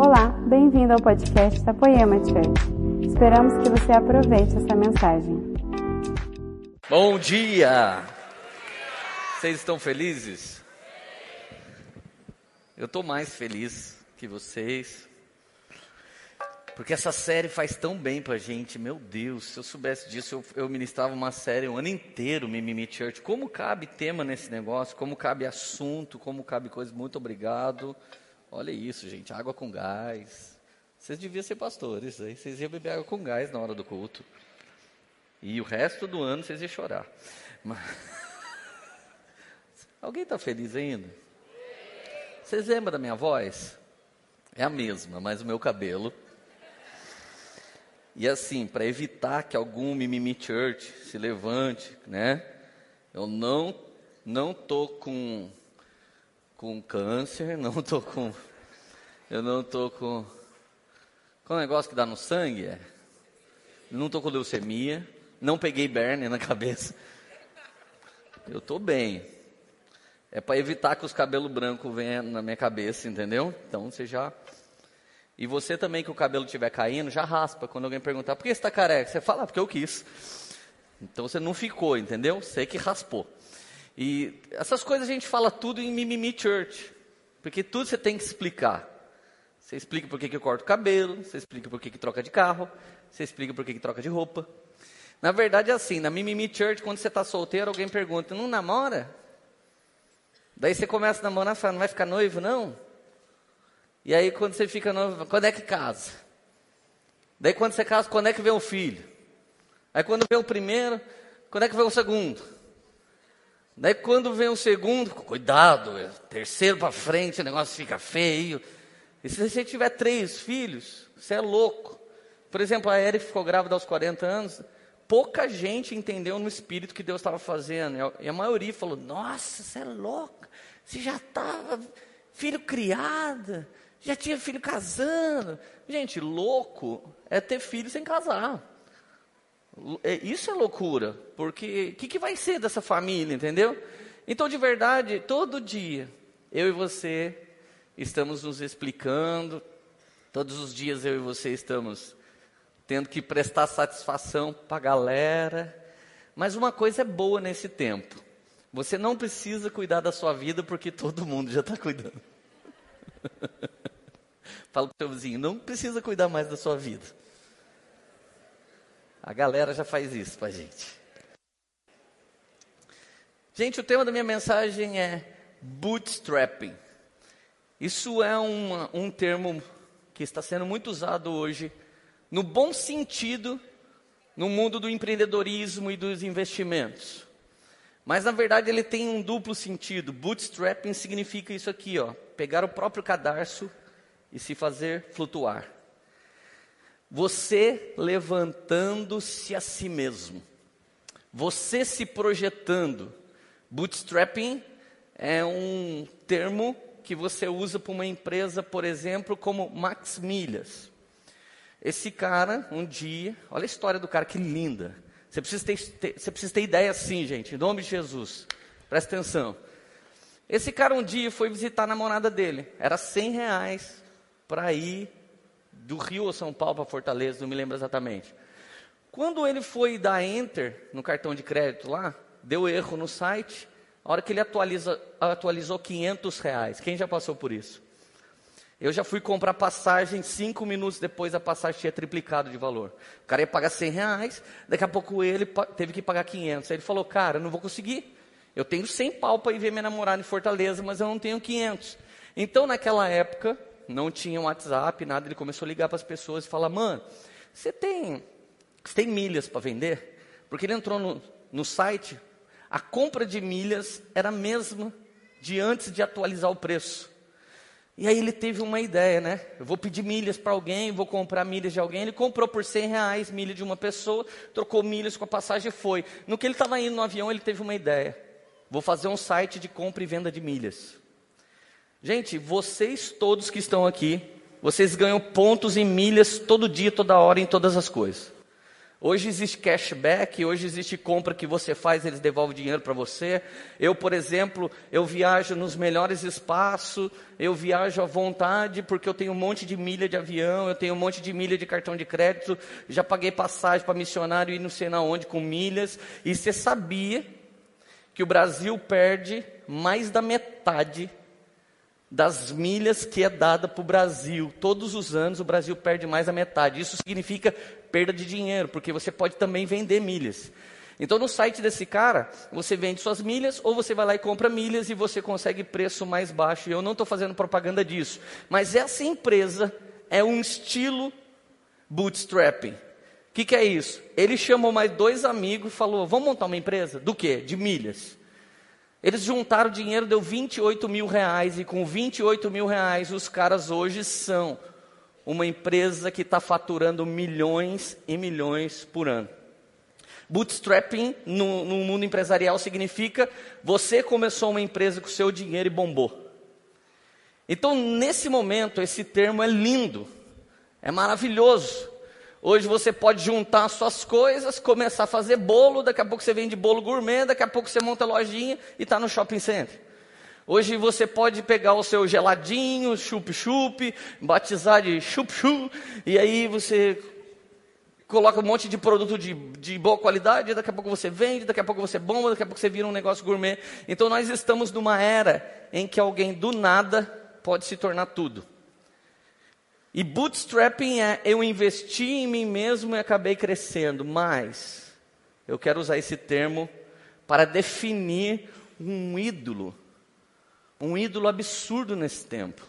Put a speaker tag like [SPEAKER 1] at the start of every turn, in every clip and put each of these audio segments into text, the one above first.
[SPEAKER 1] Olá, bem-vindo ao podcast da Poema Church. Esperamos que você aproveite essa mensagem.
[SPEAKER 2] Bom dia! Vocês estão felizes? Eu estou mais feliz que vocês. Porque essa série faz tão bem pra gente, meu Deus, se eu soubesse disso, eu, eu ministrava uma série o um ano inteiro, Mimimi Church. Como cabe tema nesse negócio, como cabe assunto, como cabe coisa. Muito obrigado. Olha isso, gente, água com gás. Vocês deviam ser pastores, aí vocês iam beber água com gás na hora do culto. E o resto do ano vocês iam chorar. Mas... Alguém está feliz ainda? Vocês lembram da minha voz? É a mesma, mas o meu cabelo e assim, para evitar que algum mimimi church se levante, né? Eu não não tô com com câncer, não tô com eu não tô com com um negócio que dá no sangue, é. Não tô com leucemia, não peguei berne na cabeça. Eu tô bem. É para evitar que os cabelos brancos venham na minha cabeça, entendeu? Então você já e você também, que o cabelo estiver caindo, já raspa. Quando alguém perguntar, por que você está careca? Você fala, ah, porque eu quis. Então você não ficou, entendeu? Você que raspou. E essas coisas a gente fala tudo em Mimimi Church. Porque tudo você tem que explicar. Você explica por que, que eu corto o cabelo, você explica por que, que troca de carro, você explica por que, que troca de roupa. Na verdade é assim, na Mimimi Church, quando você está solteiro, alguém pergunta, não namora? Daí você começa a namorar e fala, não vai ficar noivo não? E aí quando você fica noivo, quando é que casa? Daí quando você casa, quando é que vem o filho? Aí quando vem o primeiro, quando é que vem o segundo? Daí quando vem o segundo, cuidado, terceiro para frente, o negócio fica feio. E se você tiver três filhos, você é louco. Por exemplo, a Eric ficou grávida aos 40 anos, pouca gente entendeu no espírito que Deus estava fazendo. E a maioria falou: Nossa, você é louca, você já estava filho criada, já tinha filho casando. Gente, louco é ter filho sem casar. É, isso é loucura, porque o que, que vai ser dessa família, entendeu? Então, de verdade, todo dia, eu e você estamos nos explicando, todos os dias eu e você estamos tendo que prestar satisfação para a galera. Mas uma coisa é boa nesse tempo: você não precisa cuidar da sua vida porque todo mundo já está cuidando. Fala para o seu vizinho, não precisa cuidar mais da sua vida. A galera já faz isso para gente. Gente, o tema da minha mensagem é bootstrapping. Isso é uma, um termo que está sendo muito usado hoje, no bom sentido, no mundo do empreendedorismo e dos investimentos. Mas na verdade ele tem um duplo sentido. Bootstrapping significa isso aqui, ó, pegar o próprio cadarço e se fazer flutuar. Você levantando-se a si mesmo. Você se projetando. Bootstrapping é um termo que você usa para uma empresa, por exemplo, como Max Milhas. Esse cara, um dia, olha a história do cara, que linda. Você precisa ter, ter, você precisa ter ideia assim, gente, em nome de Jesus. Presta atenção. Esse cara um dia foi visitar a namorada dele. Era 100 reais para ir do Rio ou São Paulo para Fortaleza, não me lembro exatamente. Quando ele foi dar enter no cartão de crédito lá, deu erro no site. A hora que ele atualiza, atualizou 500 reais. Quem já passou por isso? Eu já fui comprar passagem, cinco minutos depois a passagem tinha triplicado de valor. O cara ia pagar 100 reais, daqui a pouco ele teve que pagar 500. Aí ele falou, cara, não vou conseguir. Eu tenho 100 pau para ir ver minha namorada em Fortaleza, mas eu não tenho 500. Então, naquela época, não tinha WhatsApp, nada. Ele começou a ligar para as pessoas e falar: Mano, você tem, você tem milhas para vender? Porque ele entrou no, no site, a compra de milhas era a mesma de antes de atualizar o preço. E aí ele teve uma ideia, né? Eu vou pedir milhas para alguém, vou comprar milhas de alguém. Ele comprou por 100 reais milha de uma pessoa, trocou milhas com a passagem e foi. No que ele estava indo no avião, ele teve uma ideia. Vou fazer um site de compra e venda de milhas. Gente, vocês todos que estão aqui, vocês ganham pontos em milhas todo dia, toda hora, em todas as coisas. Hoje existe cashback, hoje existe compra que você faz, eles devolvem dinheiro para você. Eu, por exemplo, eu viajo nos melhores espaços, eu viajo à vontade porque eu tenho um monte de milha de avião, eu tenho um monte de milha de cartão de crédito, já paguei passagem para missionário e não sei na onde com milhas. E você sabia que o Brasil perde mais da metade das milhas que é dada para o Brasil. Todos os anos o Brasil perde mais da metade. Isso significa perda de dinheiro, porque você pode também vender milhas. Então no site desse cara, você vende suas milhas ou você vai lá e compra milhas e você consegue preço mais baixo. E eu não estou fazendo propaganda disso. Mas essa empresa é um estilo bootstrapping. O que, que é isso? Ele chamou mais dois amigos e falou: vamos montar uma empresa? Do quê? De milhas. Eles juntaram dinheiro, deu 28 mil reais, e com 28 mil reais, os caras hoje são uma empresa que está faturando milhões e milhões por ano. Bootstrapping no, no, mundo empresarial significa você começou uma empresa com seu dinheiro e bombou. Então, nesse momento, esse termo é lindo, é maravilhoso. Hoje você pode juntar suas coisas, começar a fazer bolo, daqui a pouco você vende bolo gourmet, daqui a pouco você monta lojinha e está no shopping center. Hoje você pode pegar o seu geladinho, chup-chup, batizar de chup-chup, e aí você coloca um monte de produto de, de boa qualidade, daqui a pouco você vende, daqui a pouco você bomba, daqui a pouco você vira um negócio gourmet. Então nós estamos numa era em que alguém do nada pode se tornar tudo. E bootstrapping é eu investi em mim mesmo e acabei crescendo, mas eu quero usar esse termo para definir um ídolo, um ídolo absurdo nesse tempo.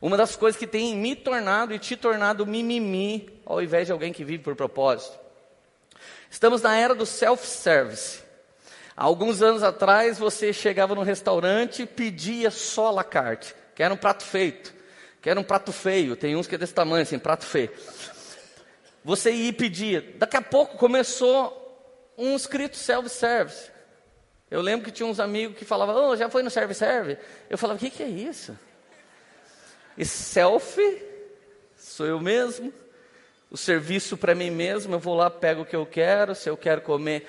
[SPEAKER 2] Uma das coisas que tem me tornado e te tornado mimimi, ao invés de alguém que vive por propósito. Estamos na era do self-service. Alguns anos atrás, você chegava no restaurante e pedia só la carte, que era um prato feito. Quero um prato feio. Tem uns que é desse tamanho, assim, prato feio. Você ia pedia. Daqui a pouco começou um escrito self-service. Eu lembro que tinha uns amigos que falavam, oh, já foi no serve-serve? Eu falava, o que, que é isso? E self, sou eu mesmo. O serviço para mim mesmo, eu vou lá, pego o que eu quero. Se eu quero comer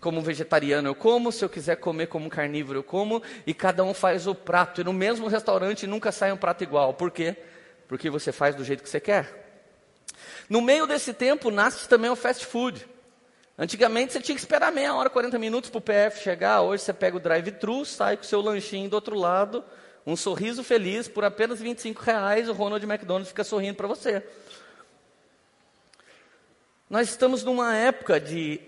[SPEAKER 2] como vegetariano eu como, se eu quiser comer como carnívoro eu como, e cada um faz o prato. E no mesmo restaurante nunca sai um prato igual. Por quê? Porque você faz do jeito que você quer. No meio desse tempo nasce também o fast food. Antigamente você tinha que esperar meia hora, 40 minutos para o PF chegar. Hoje você pega o drive-thru, sai com o seu lanchinho do outro lado, um sorriso feliz, por apenas 25 reais, o Ronald McDonald fica sorrindo para você. Nós estamos numa época de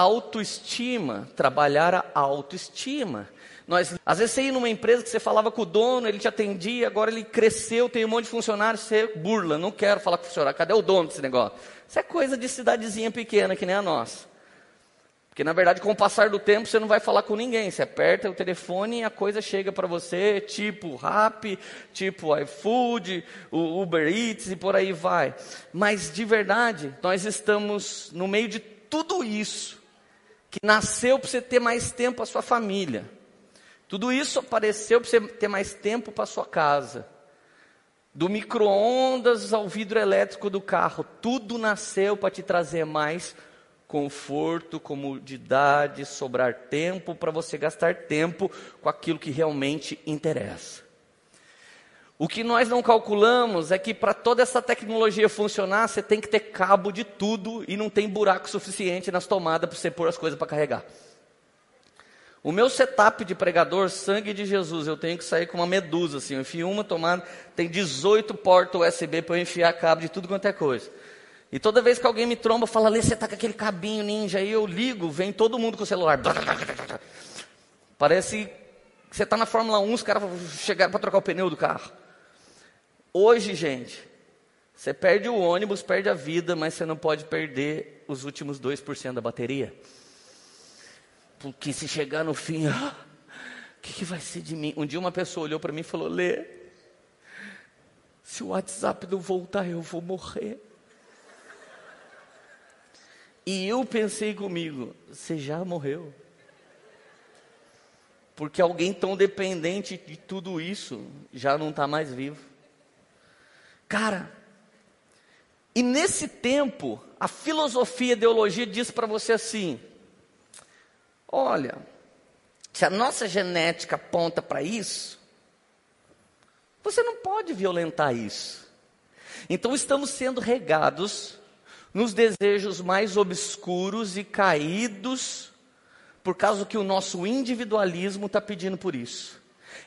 [SPEAKER 2] autoestima, trabalhar a autoestima. Nós, às vezes você ia numa empresa que você falava com o dono, ele te atendia, agora ele cresceu, tem um monte de funcionários, você burla, não quero falar com o funcionário, cadê o dono desse negócio? Isso é coisa de cidadezinha pequena, que nem a nossa. Porque na verdade, com o passar do tempo, você não vai falar com ninguém. Você aperta o telefone e a coisa chega para você, tipo Rap, tipo iFood, Uber Eats e por aí vai. Mas de verdade, nós estamos no meio de tudo isso que nasceu para você ter mais tempo a sua família. Tudo isso apareceu para você ter mais tempo para sua casa. Do micro-ondas ao vidro elétrico do carro, tudo nasceu para te trazer mais conforto, comodidade, sobrar tempo para você gastar tempo com aquilo que realmente interessa. O que nós não calculamos é que para toda essa tecnologia funcionar, você tem que ter cabo de tudo e não tem buraco suficiente nas tomadas para você pôr as coisas para carregar. O meu setup de pregador, sangue de Jesus, eu tenho que sair com uma medusa, assim, eu enfio uma tomada, tem 18 portas USB para eu enfiar cabo de tudo quanto é coisa. E toda vez que alguém me tromba, fala, Lê, você tá com aquele cabinho ninja, aí eu ligo, vem todo mundo com o celular. Parece que você está na Fórmula 1, os caras chegaram para trocar o pneu do carro. Hoje, gente, você perde o ônibus, perde a vida, mas você não pode perder os últimos 2% da bateria. Porque se chegar no fim, o que, que vai ser de mim? Um dia uma pessoa olhou para mim e falou: Lê, se o WhatsApp não voltar, eu vou morrer. E eu pensei comigo: você já morreu? Porque alguém tão dependente de tudo isso já não está mais vivo. Cara, E nesse tempo, a filosofia e ideologia diz para você assim: olha, se a nossa genética aponta para isso, você não pode violentar isso. Então estamos sendo regados nos desejos mais obscuros e caídos, por causa que o nosso individualismo está pedindo por isso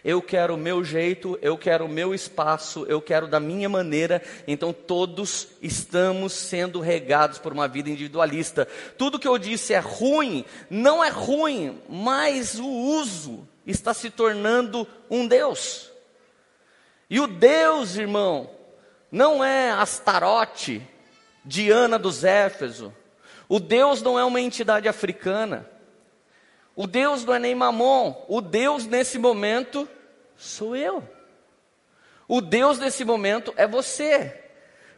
[SPEAKER 2] eu quero o meu jeito, eu quero o meu espaço, eu quero da minha maneira. Então todos estamos sendo regados por uma vida individualista. Tudo que eu disse é ruim, não é ruim, mas o uso está se tornando um Deus. E o Deus, irmão, não é Astarote, Diana dos Éfeso. O Deus não é uma entidade africana. O Deus não é nem Mamon. O Deus, nesse momento, sou eu. O Deus desse momento é você.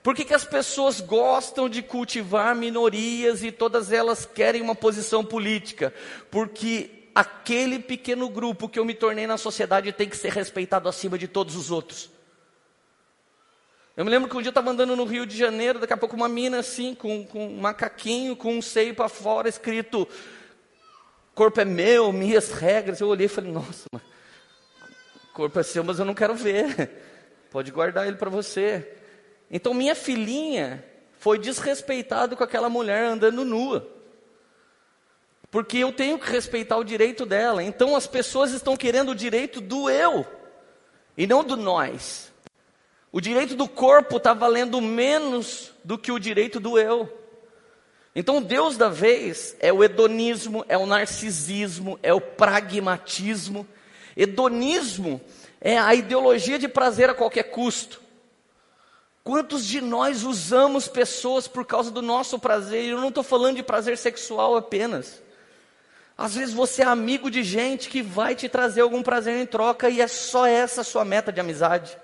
[SPEAKER 2] Por que, que as pessoas gostam de cultivar minorias e todas elas querem uma posição política? Porque aquele pequeno grupo que eu me tornei na sociedade tem que ser respeitado acima de todos os outros. Eu me lembro que um dia eu estava andando no Rio de Janeiro, daqui a pouco uma mina assim, com, com um macaquinho, com um seio para fora, escrito: Corpo é meu, minhas regras. Eu olhei e falei: Nossa, mas corpo é seu, mas eu não quero ver. Pode guardar ele para você. Então minha filhinha foi desrespeitado com aquela mulher andando nua. Porque eu tenho que respeitar o direito dela. Então as pessoas estão querendo o direito do eu e não do nós. O direito do corpo está valendo menos do que o direito do eu. Então o Deus da vez é o hedonismo, é o narcisismo, é o pragmatismo Hedonismo é a ideologia de prazer a qualquer custo. Quantos de nós usamos pessoas por causa do nosso prazer? Eu não estou falando de prazer sexual apenas. Às vezes você é amigo de gente que vai te trazer algum prazer em troca e é só essa a sua meta de amizade.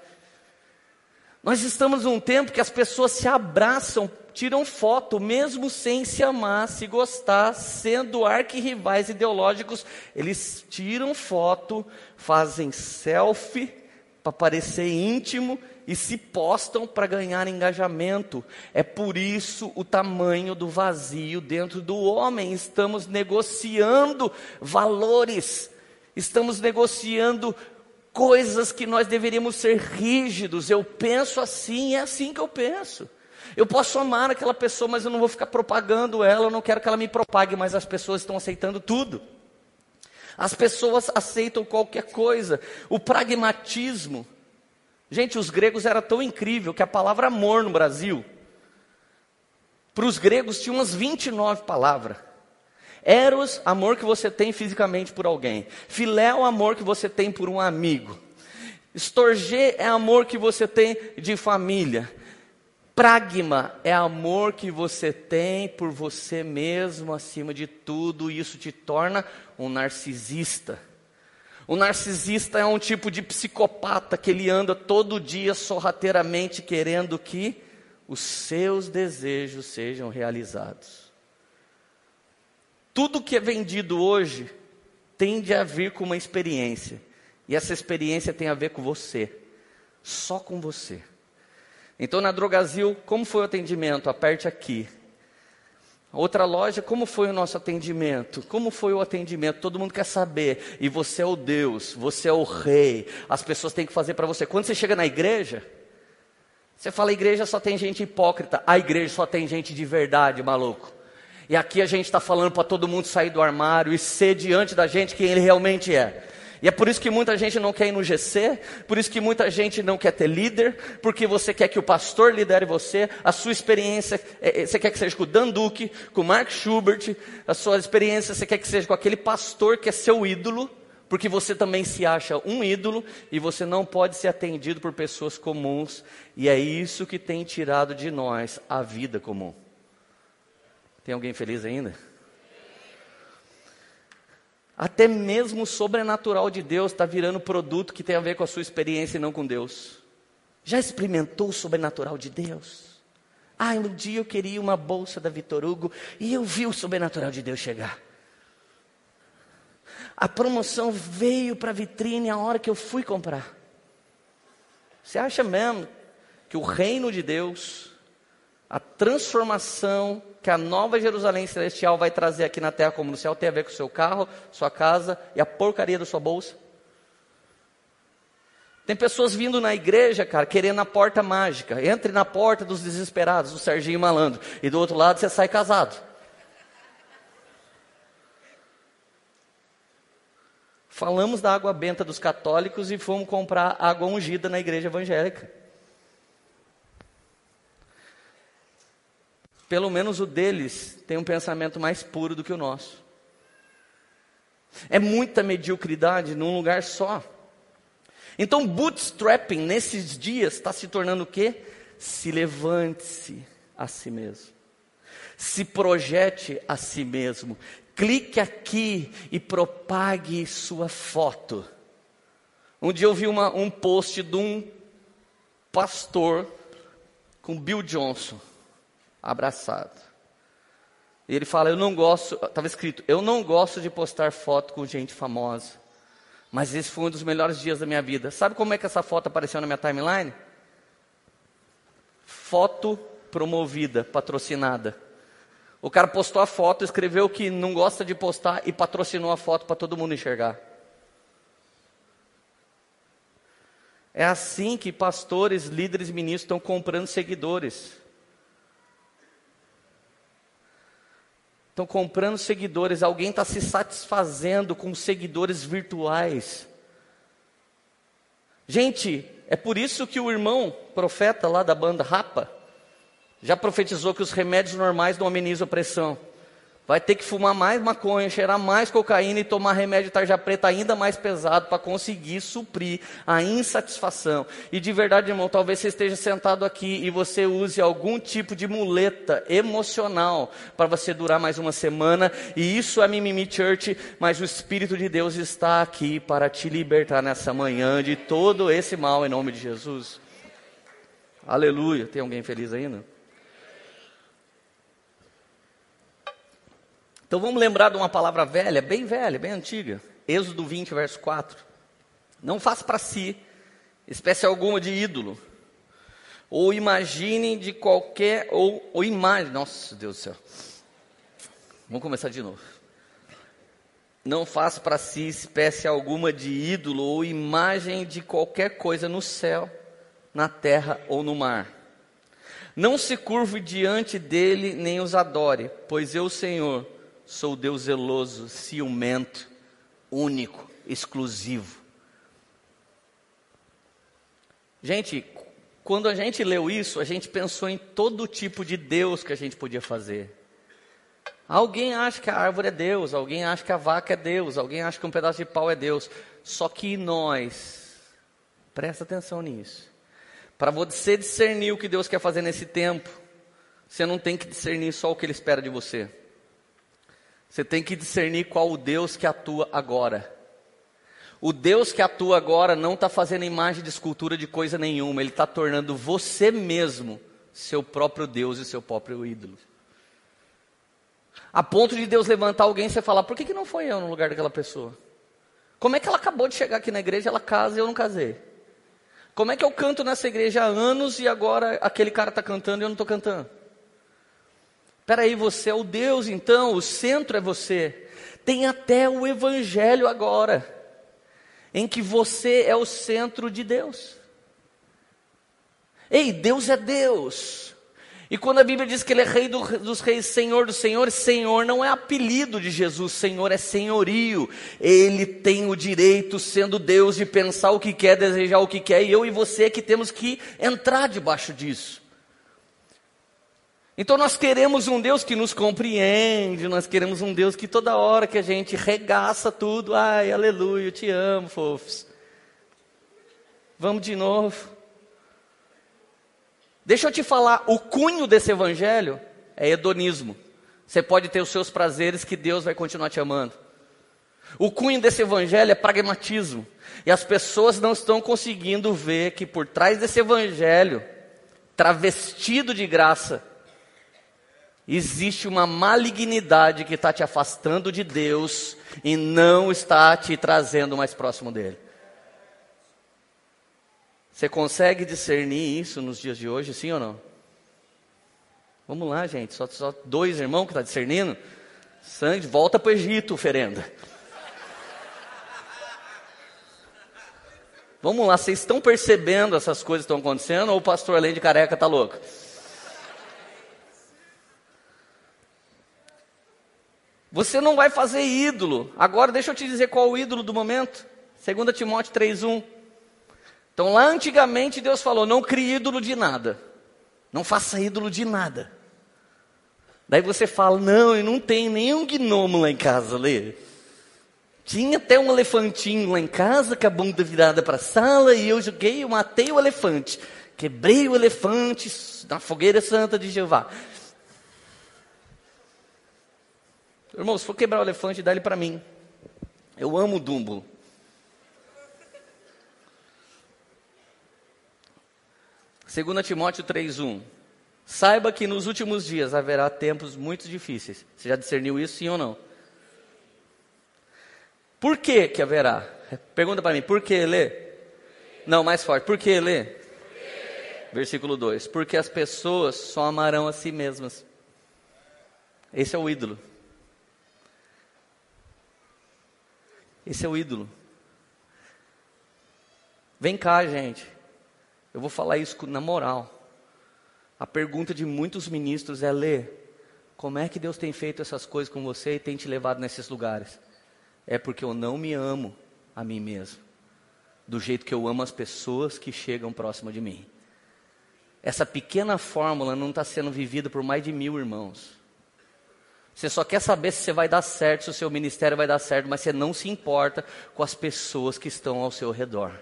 [SPEAKER 2] Nós estamos num tempo que as pessoas se abraçam tiram foto, mesmo sem se amar, se gostar, sendo arquirrivais ideológicos, eles tiram foto, fazem selfie para parecer íntimo e se postam para ganhar engajamento. É por isso o tamanho do vazio dentro do homem. Estamos negociando valores, estamos negociando coisas que nós deveríamos ser rígidos. Eu penso assim, é assim que eu penso. Eu posso amar aquela pessoa, mas eu não vou ficar propagando ela, eu não quero que ela me propague, mas as pessoas estão aceitando tudo. As pessoas aceitam qualquer coisa. O pragmatismo. Gente, os gregos era tão incrível que a palavra amor no Brasil, para os gregos tinha umas 29 palavras. Eros, amor que você tem fisicamente por alguém. Filéu, amor que você tem por um amigo. Estorger é amor que você tem de família. Pragma é amor que você tem por você mesmo acima de tudo, e isso te torna um narcisista. O narcisista é um tipo de psicopata que ele anda todo dia sorrateiramente querendo que os seus desejos sejam realizados. Tudo que é vendido hoje tende a vir com uma experiência, e essa experiência tem a ver com você, só com você. Então na Drogazil, como foi o atendimento? Aperte aqui. Outra loja, como foi o nosso atendimento? Como foi o atendimento? Todo mundo quer saber. E você é o Deus, você é o rei. As pessoas têm que fazer para você. Quando você chega na igreja, você fala: a igreja só tem gente hipócrita. A igreja só tem gente de verdade, maluco. E aqui a gente está falando para todo mundo sair do armário e ser diante da gente quem ele realmente é. E é por isso que muita gente não quer ir no GC, por isso que muita gente não quer ter líder, porque você quer que o pastor lidere você, a sua experiência, é, é, você quer que seja com o Dan Duque, com o Mark Schubert, a sua experiência você quer que seja com aquele pastor que é seu ídolo, porque você também se acha um ídolo e você não pode ser atendido por pessoas comuns, e é isso que tem tirado de nós a vida comum. Tem alguém feliz ainda? Até mesmo o sobrenatural de Deus está virando produto que tem a ver com a sua experiência e não com Deus. Já experimentou o sobrenatural de Deus? Ah, um dia eu queria uma bolsa da Vitor Hugo e eu vi o sobrenatural de Deus chegar. A promoção veio para a vitrine a hora que eu fui comprar. Você acha mesmo que o reino de Deus A transformação que a nova Jerusalém celestial vai trazer aqui na terra como no céu tem a ver com o seu carro, sua casa e a porcaria da sua bolsa? Tem pessoas vindo na igreja, cara, querendo a porta mágica. Entre na porta dos desesperados, do Serginho Malandro. E do outro lado você sai casado. Falamos da água benta dos católicos e fomos comprar água ungida na igreja evangélica. Pelo menos o deles tem um pensamento mais puro do que o nosso. É muita mediocridade num lugar só. Então, bootstrapping nesses dias está se tornando o quê? Se levante-se a si mesmo. Se projete a si mesmo. Clique aqui e propague sua foto. Um dia eu vi uma, um post de um pastor com Bill Johnson abraçado. E ele fala: Eu não gosto, estava escrito, eu não gosto de postar foto com gente famosa. Mas esse foi um dos melhores dias da minha vida. Sabe como é que essa foto apareceu na minha timeline? Foto promovida, patrocinada. O cara postou a foto, escreveu que não gosta de postar e patrocinou a foto para todo mundo enxergar. É assim que pastores, líderes, ministros estão comprando seguidores. Estão comprando seguidores, alguém está se satisfazendo com seguidores virtuais. Gente, é por isso que o irmão profeta lá da banda Rapa já profetizou que os remédios normais não amenizam a pressão. Vai ter que fumar mais maconha, cheirar mais cocaína e tomar remédio tarja preta ainda mais pesado para conseguir suprir a insatisfação. E de verdade, irmão, talvez você esteja sentado aqui e você use algum tipo de muleta emocional para você durar mais uma semana. E isso é Mimimi Church, mas o Espírito de Deus está aqui para te libertar nessa manhã de todo esse mal em nome de Jesus. Aleluia. Tem alguém feliz ainda? Então vamos lembrar de uma palavra velha, bem velha, bem antiga. Êxodo 20, verso 4. Não faça para si espécie alguma de ídolo, ou imagine de qualquer, ou, ou imagem, nossa Deus do céu. Vamos começar de novo. Não faça para si espécie alguma de ídolo ou imagem de qualquer coisa no céu, na terra ou no mar. Não se curve diante dele nem os adore, pois eu, Senhor, Sou Deus zeloso, ciumento, único, exclusivo. Gente, quando a gente leu isso, a gente pensou em todo tipo de Deus que a gente podia fazer. Alguém acha que a árvore é Deus, alguém acha que a vaca é Deus, alguém acha que um pedaço de pau é Deus. Só que nós, presta atenção nisso. Para você discernir o que Deus quer fazer nesse tempo, você não tem que discernir só o que Ele espera de você. Você tem que discernir qual o Deus que atua agora. O Deus que atua agora não está fazendo imagem de escultura de coisa nenhuma, Ele está tornando você mesmo seu próprio Deus e seu próprio ídolo. A ponto de Deus levantar alguém e você falar: por que, que não foi eu no lugar daquela pessoa? Como é que ela acabou de chegar aqui na igreja, ela casa e eu não casei? Como é que eu canto nessa igreja há anos e agora aquele cara está cantando e eu não estou cantando? Peraí, você é o Deus, então, o centro é você. Tem até o Evangelho agora, em que você é o centro de Deus. Ei, Deus é Deus. E quando a Bíblia diz que Ele é Rei do, dos Reis, Senhor dos Senhores, Senhor não é apelido de Jesus, Senhor é senhorio. Ele tem o direito, sendo Deus, de pensar o que quer, desejar o que quer, e eu e você é que temos que entrar debaixo disso. Então nós queremos um Deus que nos compreende, nós queremos um Deus que toda hora que a gente regaça tudo, ai, aleluia, eu te amo, fofos. Vamos de novo. Deixa eu te falar, o cunho desse evangelho é hedonismo. Você pode ter os seus prazeres que Deus vai continuar te amando. O cunho desse evangelho é pragmatismo. E as pessoas não estão conseguindo ver que por trás desse evangelho, travestido de graça, existe uma malignidade que está te afastando de Deus e não está te trazendo mais próximo dele. Você consegue discernir isso nos dias de hoje, sim ou não? Vamos lá, gente. Só, só dois irmãos que estão tá discernindo. Sangue, volta para o Egito, oferenda. Vamos lá, vocês estão percebendo essas coisas que estão acontecendo ou o pastor além de careca está louco? Você não vai fazer ídolo. Agora deixa eu te dizer qual é o ídolo do momento. 2 Timóteo 3:1. Então lá antigamente Deus falou: "Não crie ídolo de nada. Não faça ídolo de nada". Daí você fala: "Não, eu não tenho nenhum gnomo lá em casa, Lê. Tinha até um elefantinho lá em casa com a bunda virada para a sala e eu joguei, eu matei o elefante. Quebrei o elefante na fogueira santa de Jeová. Irmão, se for quebrar o elefante, dá ele para mim. Eu amo o Dumbo. Segunda Timóteo 3:1. Saiba que nos últimos dias haverá tempos muito difíceis. Você já discerniu isso, sim ou não? Por que que haverá? Pergunta para mim, por que lê? Não, mais forte. Por que lê? Versículo 2. Porque as pessoas só amarão a si mesmas. Esse é o ídolo. Esse é o ídolo. Vem cá, gente. Eu vou falar isso na moral. A pergunta de muitos ministros é: Lê, como é que Deus tem feito essas coisas com você e tem te levado nesses lugares? é porque eu não me amo a mim mesmo, do jeito que eu amo as pessoas que chegam próximo de mim. Essa pequena fórmula não está sendo vivida por mais de mil irmãos. Você só quer saber se você vai dar certo, se o seu ministério vai dar certo, mas você não se importa com as pessoas que estão ao seu redor.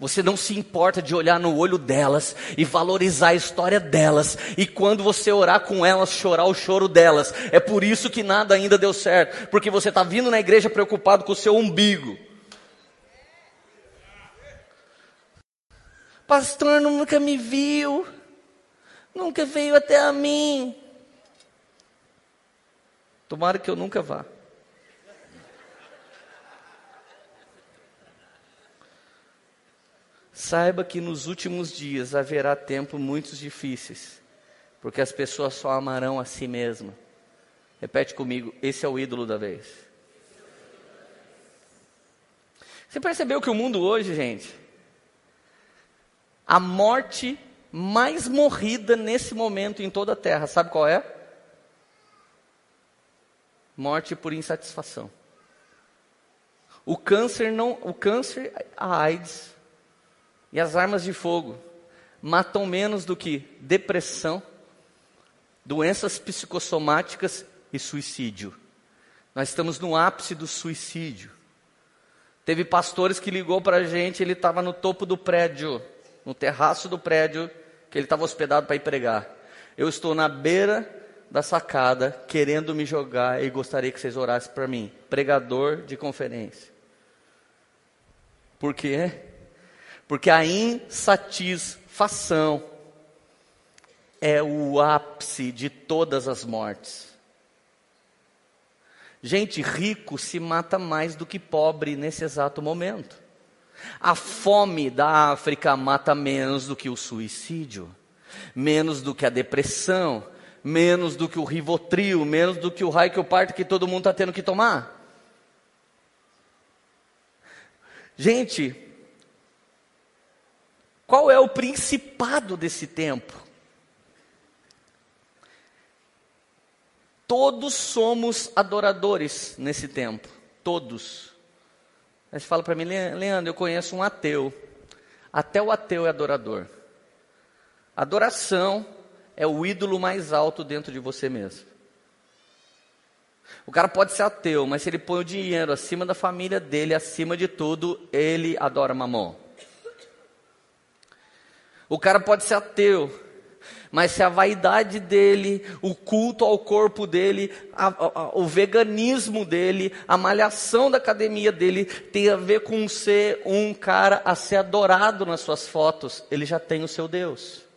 [SPEAKER 2] Você não se importa de olhar no olho delas e valorizar a história delas. E quando você orar com elas, chorar o choro delas. É por isso que nada ainda deu certo. Porque você está vindo na igreja preocupado com o seu umbigo. Pastor nunca me viu. Nunca veio até a mim. Tomara que eu nunca vá. Saiba que nos últimos dias haverá tempos muito difíceis, porque as pessoas só amarão a si mesmas. Repete comigo: esse é o ídolo da vez. Você percebeu que o mundo hoje, gente, a morte mais morrida nesse momento em toda a terra, sabe qual é? Morte por insatisfação. O câncer não, o câncer, a AIDS, e as armas de fogo matam menos do que depressão, doenças psicossomáticas e suicídio. Nós estamos no ápice do suicídio. Teve pastores que ligou para a gente, ele estava no topo do prédio, no terraço do prédio, que ele estava hospedado para ir pregar. Eu estou na beira da sacada, querendo me jogar e gostaria que vocês orassem para mim. Pregador de conferência. Por quê? Porque a insatisfação é o ápice de todas as mortes. Gente, rico se mata mais do que pobre nesse exato momento. A fome da África mata menos do que o suicídio, menos do que a depressão, menos do que o rivotril, menos do que o raio que o parto que todo mundo está tendo que tomar. Gente, qual é o principado desse tempo? Todos somos adoradores nesse tempo. Todos. Aí você fala para mim, Leandro, eu conheço um ateu. Até o ateu é adorador. Adoração é o ídolo mais alto dentro de você mesmo. O cara pode ser ateu, mas se ele põe o dinheiro acima da família dele, acima de tudo, ele adora mamão. O cara pode ser ateu, mas se a vaidade dele, o culto ao corpo dele, a, a, o veganismo dele, a malhação da academia dele tem a ver com ser um cara a ser adorado nas suas fotos, ele já tem o seu Deus.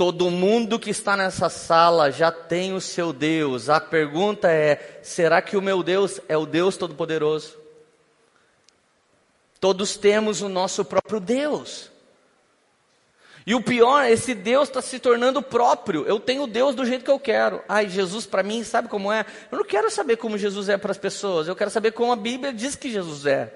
[SPEAKER 2] Todo mundo que está nessa sala já tem o seu Deus. A pergunta é: será que o meu Deus é o Deus Todo-Poderoso? Todos temos o nosso próprio Deus. E o pior, esse Deus está se tornando próprio. Eu tenho Deus do jeito que eu quero. Ai, Jesus para mim, sabe como é? Eu não quero saber como Jesus é para as pessoas. Eu quero saber como a Bíblia diz que Jesus é.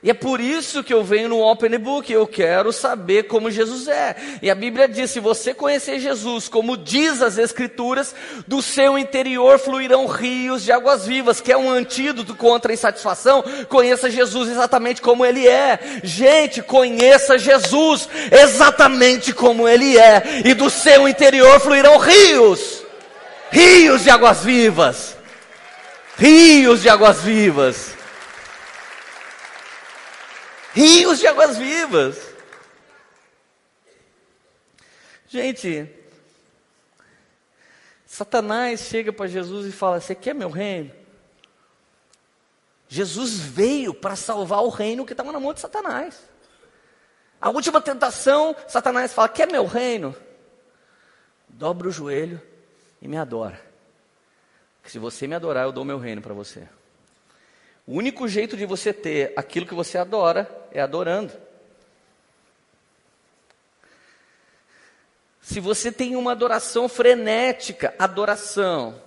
[SPEAKER 2] E é por isso que eu venho no Open Book, eu quero saber como Jesus é. E a Bíblia diz: se você conhecer Jesus, como diz as Escrituras, do seu interior fluirão rios de águas vivas, que é um antídoto contra a insatisfação. Conheça Jesus exatamente como ele é. Gente, conheça Jesus exatamente como ele é. E do seu interior fluirão rios rios de águas vivas. Rios de águas vivas rios de águas vivas. Gente, Satanás chega para Jesus e fala: Você quer meu reino? Jesus veio para salvar o reino que estava na mão de Satanás. A última tentação, Satanás fala: Quer meu reino? Dobra o joelho e me adora. se você me adorar, eu dou meu reino para você. O único jeito de você ter aquilo que você adora é adorando. Se você tem uma adoração frenética, adoração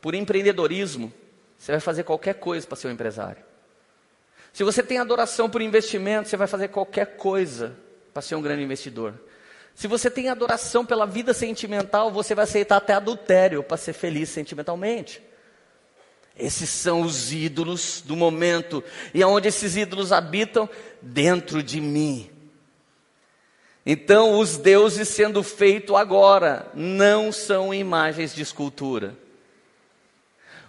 [SPEAKER 2] por empreendedorismo, você vai fazer qualquer coisa para ser um empresário. Se você tem adoração por investimento, você vai fazer qualquer coisa para ser um grande investidor. Se você tem adoração pela vida sentimental, você vai aceitar até adultério para ser feliz sentimentalmente. Esses são os ídolos do momento. E aonde esses ídolos habitam? Dentro de mim. Então, os deuses sendo feitos agora não são imagens de escultura.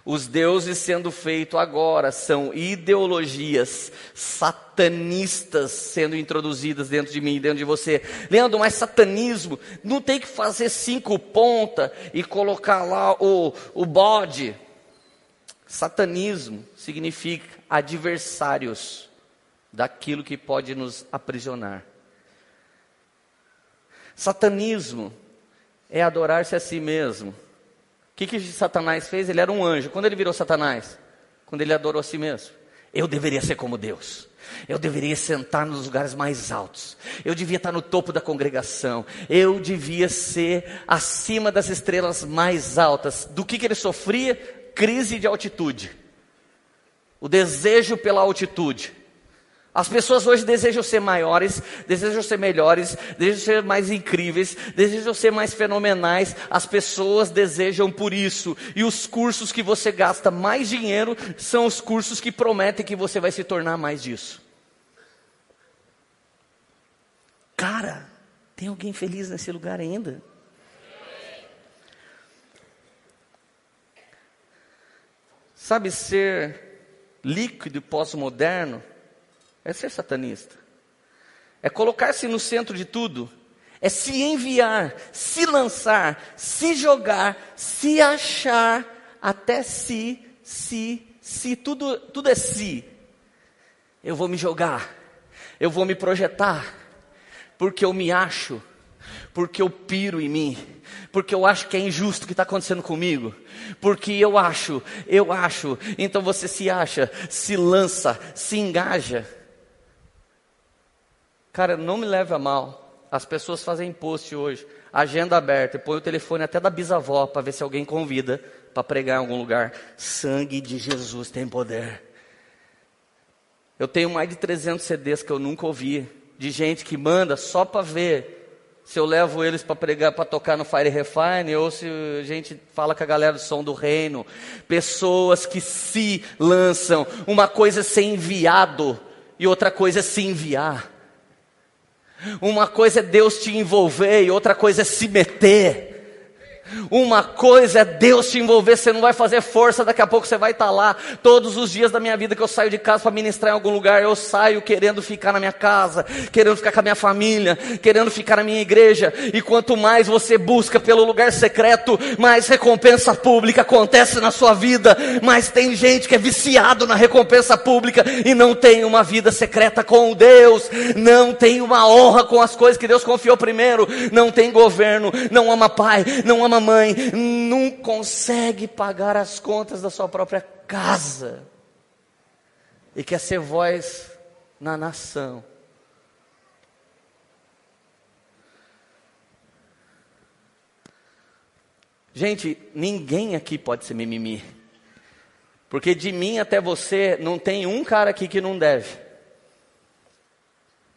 [SPEAKER 2] Os deuses sendo feitos agora são ideologias satanistas sendo introduzidas dentro de mim, dentro de você. Leandro, mas satanismo não tem que fazer cinco pontas e colocar lá o, o bode. Satanismo significa adversários daquilo que pode nos aprisionar. Satanismo é adorar-se a si mesmo. O que, que Satanás fez? Ele era um anjo. Quando ele virou Satanás? Quando ele adorou a si mesmo. Eu deveria ser como Deus. Eu deveria sentar nos lugares mais altos. Eu devia estar no topo da congregação. Eu devia ser acima das estrelas mais altas. Do que, que ele sofria? Crise de altitude. O desejo pela altitude. As pessoas hoje desejam ser maiores, desejam ser melhores, desejam ser mais incríveis, desejam ser mais fenomenais. As pessoas desejam por isso. E os cursos que você gasta mais dinheiro são os cursos que prometem que você vai se tornar mais disso. Cara, tem alguém feliz nesse lugar ainda? Sabe, ser líquido e pós-moderno é ser satanista. É colocar-se no centro de tudo. É se enviar, se lançar, se jogar, se achar, até si, si, si. Tudo, tudo é si. Eu vou me jogar. Eu vou me projetar. Porque eu me acho. Porque eu piro em mim porque eu acho que é injusto o que está acontecendo comigo, porque eu acho, eu acho, então você se acha, se lança, se engaja. Cara, não me leve a mal, as pessoas fazem post hoje, agenda aberta, põe o telefone até da bisavó para ver se alguém convida para pregar em algum lugar. Sangue de Jesus tem poder. Eu tenho mais de 300 CDs que eu nunca ouvi, de gente que manda só para ver se eu levo eles para pregar, para tocar no Fire Refine, ou se a gente fala com a galera do som do reino. Pessoas que se lançam. Uma coisa é ser enviado e outra coisa é se enviar. Uma coisa é Deus te envolver e outra coisa é se meter. Uma coisa é Deus te envolver, você não vai fazer força, daqui a pouco você vai estar lá. Todos os dias da minha vida que eu saio de casa para ministrar em algum lugar, eu saio querendo ficar na minha casa, querendo ficar com a minha família, querendo ficar na minha igreja. E quanto mais você busca pelo lugar secreto, mais recompensa pública acontece na sua vida. Mas tem gente que é viciado na recompensa pública e não tem uma vida secreta com Deus, não tem uma honra com as coisas que Deus confiou primeiro, não tem governo, não ama pai, não ama mamãe não consegue pagar as contas da sua própria casa e quer ser voz na nação. Gente, ninguém aqui pode ser mimimi. Porque de mim até você não tem um cara aqui que não deve.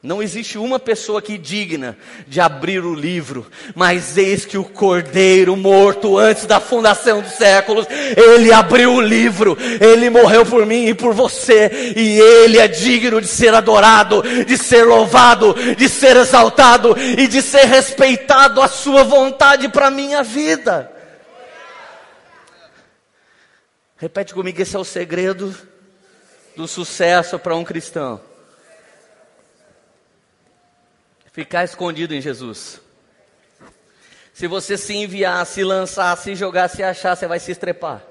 [SPEAKER 2] Não existe uma pessoa aqui digna de abrir o livro, mas eis que o Cordeiro morto antes da fundação dos séculos, ele abriu o livro, ele morreu por mim e por você, e ele é digno de ser adorado, de ser louvado, de ser exaltado e de ser respeitado a sua vontade para a minha vida. Repete comigo, esse é o segredo do sucesso para um cristão. Ficar escondido em Jesus. Se você se enviar, se lançar, se jogar, se achar, você vai se estrepar.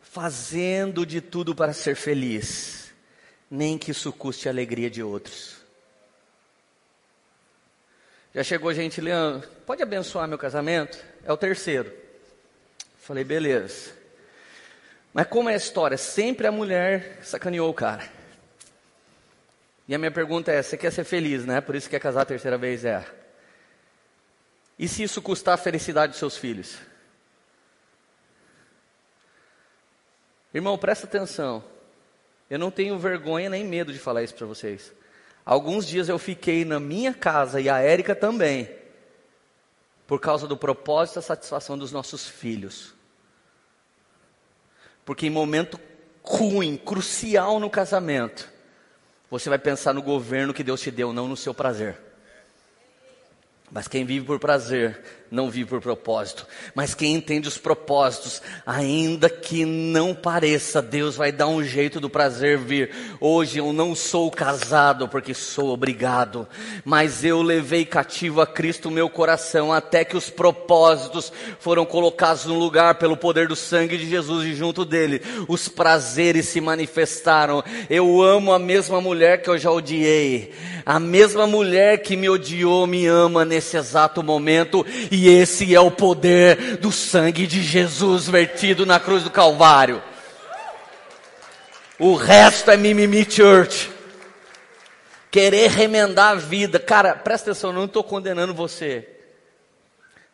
[SPEAKER 2] Fazendo de tudo para ser feliz, nem que isso custe a alegria de outros. Já chegou gente, Leandro, pode abençoar meu casamento? É o terceiro. Falei, beleza. Mas como é a história? Sempre a mulher sacaneou o cara. E a minha pergunta é: você quer ser feliz, né? Por isso quer casar a terceira vez? É. E se isso custar a felicidade dos seus filhos? Irmão, presta atenção. Eu não tenho vergonha nem medo de falar isso para vocês. Alguns dias eu fiquei na minha casa e a Érica também por causa do propósito e da satisfação dos nossos filhos. Porque em momento ruim, crucial no casamento, você vai pensar no governo que Deus te deu, não no seu prazer. Mas quem vive por prazer, não vive por propósito. Mas quem entende os propósitos, ainda que não pareça, Deus vai dar um jeito do prazer vir. Hoje eu não sou casado porque sou obrigado, mas eu levei cativo a Cristo o meu coração até que os propósitos foram colocados no lugar pelo poder do sangue de Jesus e junto dele os prazeres se manifestaram. Eu amo a mesma mulher que eu já odiei. A mesma mulher que me odiou me ama nesse exato momento e e esse é o poder do sangue de Jesus vertido na cruz do Calvário. O resto é mimimi church. Querer remendar a vida. Cara, presta atenção, eu não estou condenando você.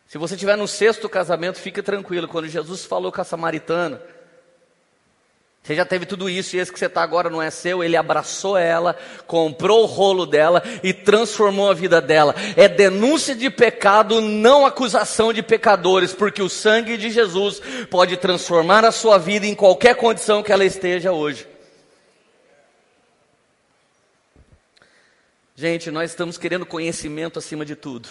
[SPEAKER 2] Se você estiver no sexto casamento, fica tranquilo. Quando Jesus falou com a samaritana, você já teve tudo isso e esse que você está agora não é seu. Ele abraçou ela, comprou o rolo dela e transformou a vida dela. É denúncia de pecado, não acusação de pecadores, porque o sangue de Jesus pode transformar a sua vida em qualquer condição que ela esteja hoje. Gente, nós estamos querendo conhecimento acima de tudo.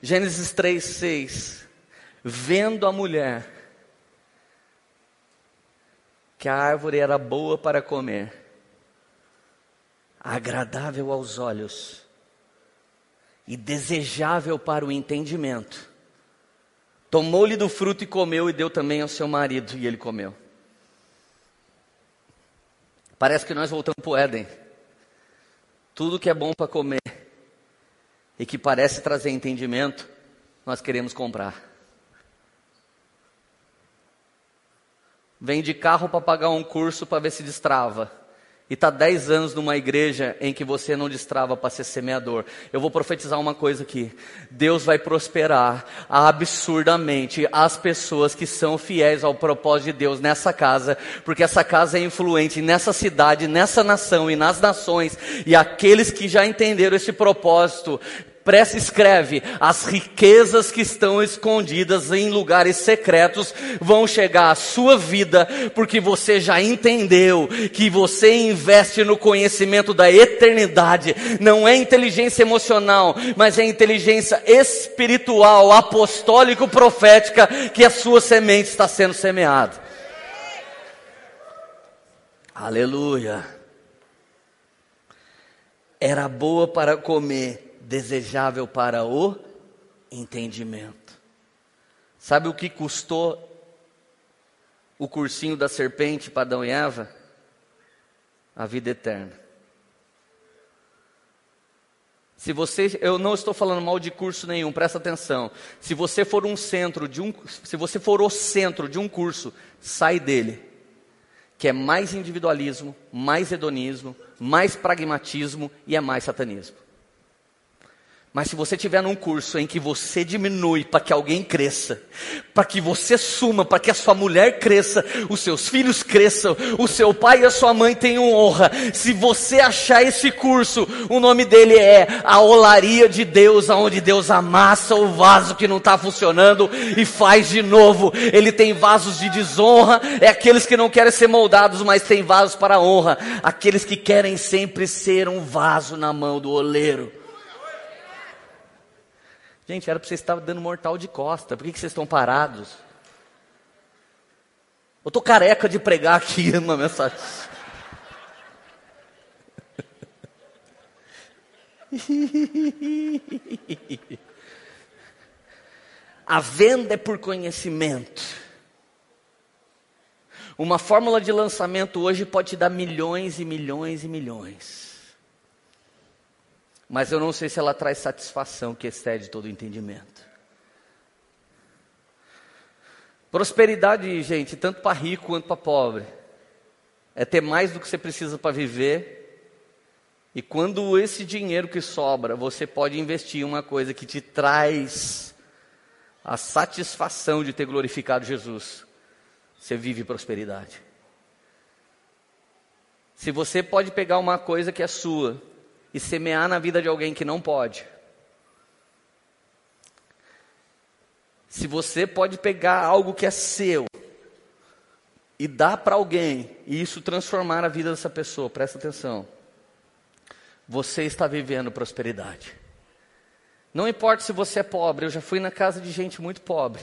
[SPEAKER 2] Gênesis 3, 6. Vendo a mulher que a árvore era boa para comer, agradável aos olhos e desejável para o entendimento. Tomou-lhe do fruto e comeu, e deu também ao seu marido, e ele comeu. Parece que nós voltamos para o Éden. Tudo que é bom para comer e que parece trazer entendimento, nós queremos comprar. Vem de carro para pagar um curso para ver se destrava. E está 10 anos numa igreja em que você não destrava para ser semeador. Eu vou profetizar uma coisa aqui. Deus vai prosperar absurdamente as pessoas que são fiéis ao propósito de Deus nessa casa, porque essa casa é influente nessa cidade, nessa nação e nas nações. E aqueles que já entenderam esse propósito Presta escreve: as riquezas que estão escondidas em lugares secretos vão chegar à sua vida, porque você já entendeu que você investe no conhecimento da eternidade. Não é inteligência emocional, mas é inteligência espiritual, apostólico, profética, que a sua semente está sendo semeada. Aleluia. Era boa para comer desejável para o entendimento. Sabe o que custou o cursinho da serpente para Adão e Eva? A vida eterna. Se você, eu não estou falando mal de curso nenhum, presta atenção. Se você for um centro de um, se você for o centro de um curso, sai dele. Que é mais individualismo, mais hedonismo, mais pragmatismo e é mais satanismo. Mas se você tiver num curso em que você diminui para que alguém cresça, para que você suma, para que a sua mulher cresça, os seus filhos cresçam, o seu pai e a sua mãe tenham honra, se você achar esse curso, o nome dele é a olaria de Deus, aonde Deus amassa o vaso que não está funcionando e faz de novo. Ele tem vasos de desonra, é aqueles que não querem ser moldados, mas tem vasos para honra, aqueles que querem sempre ser um vaso na mão do oleiro. Gente, era para vocês estar dando mortal de costa. Por que, que vocês estão parados? Eu estou careca de pregar aqui uma mensagem. A venda é por conhecimento. Uma fórmula de lançamento hoje pode te dar milhões e milhões e milhões mas eu não sei se ela traz satisfação que excede todo entendimento. Prosperidade, gente, tanto para rico quanto para pobre, é ter mais do que você precisa para viver. E quando esse dinheiro que sobra, você pode investir em uma coisa que te traz a satisfação de ter glorificado Jesus, você vive prosperidade. Se você pode pegar uma coisa que é sua e semear na vida de alguém que não pode. Se você pode pegar algo que é seu e dar para alguém e isso transformar a vida dessa pessoa, presta atenção. Você está vivendo prosperidade. Não importa se você é pobre, eu já fui na casa de gente muito pobre.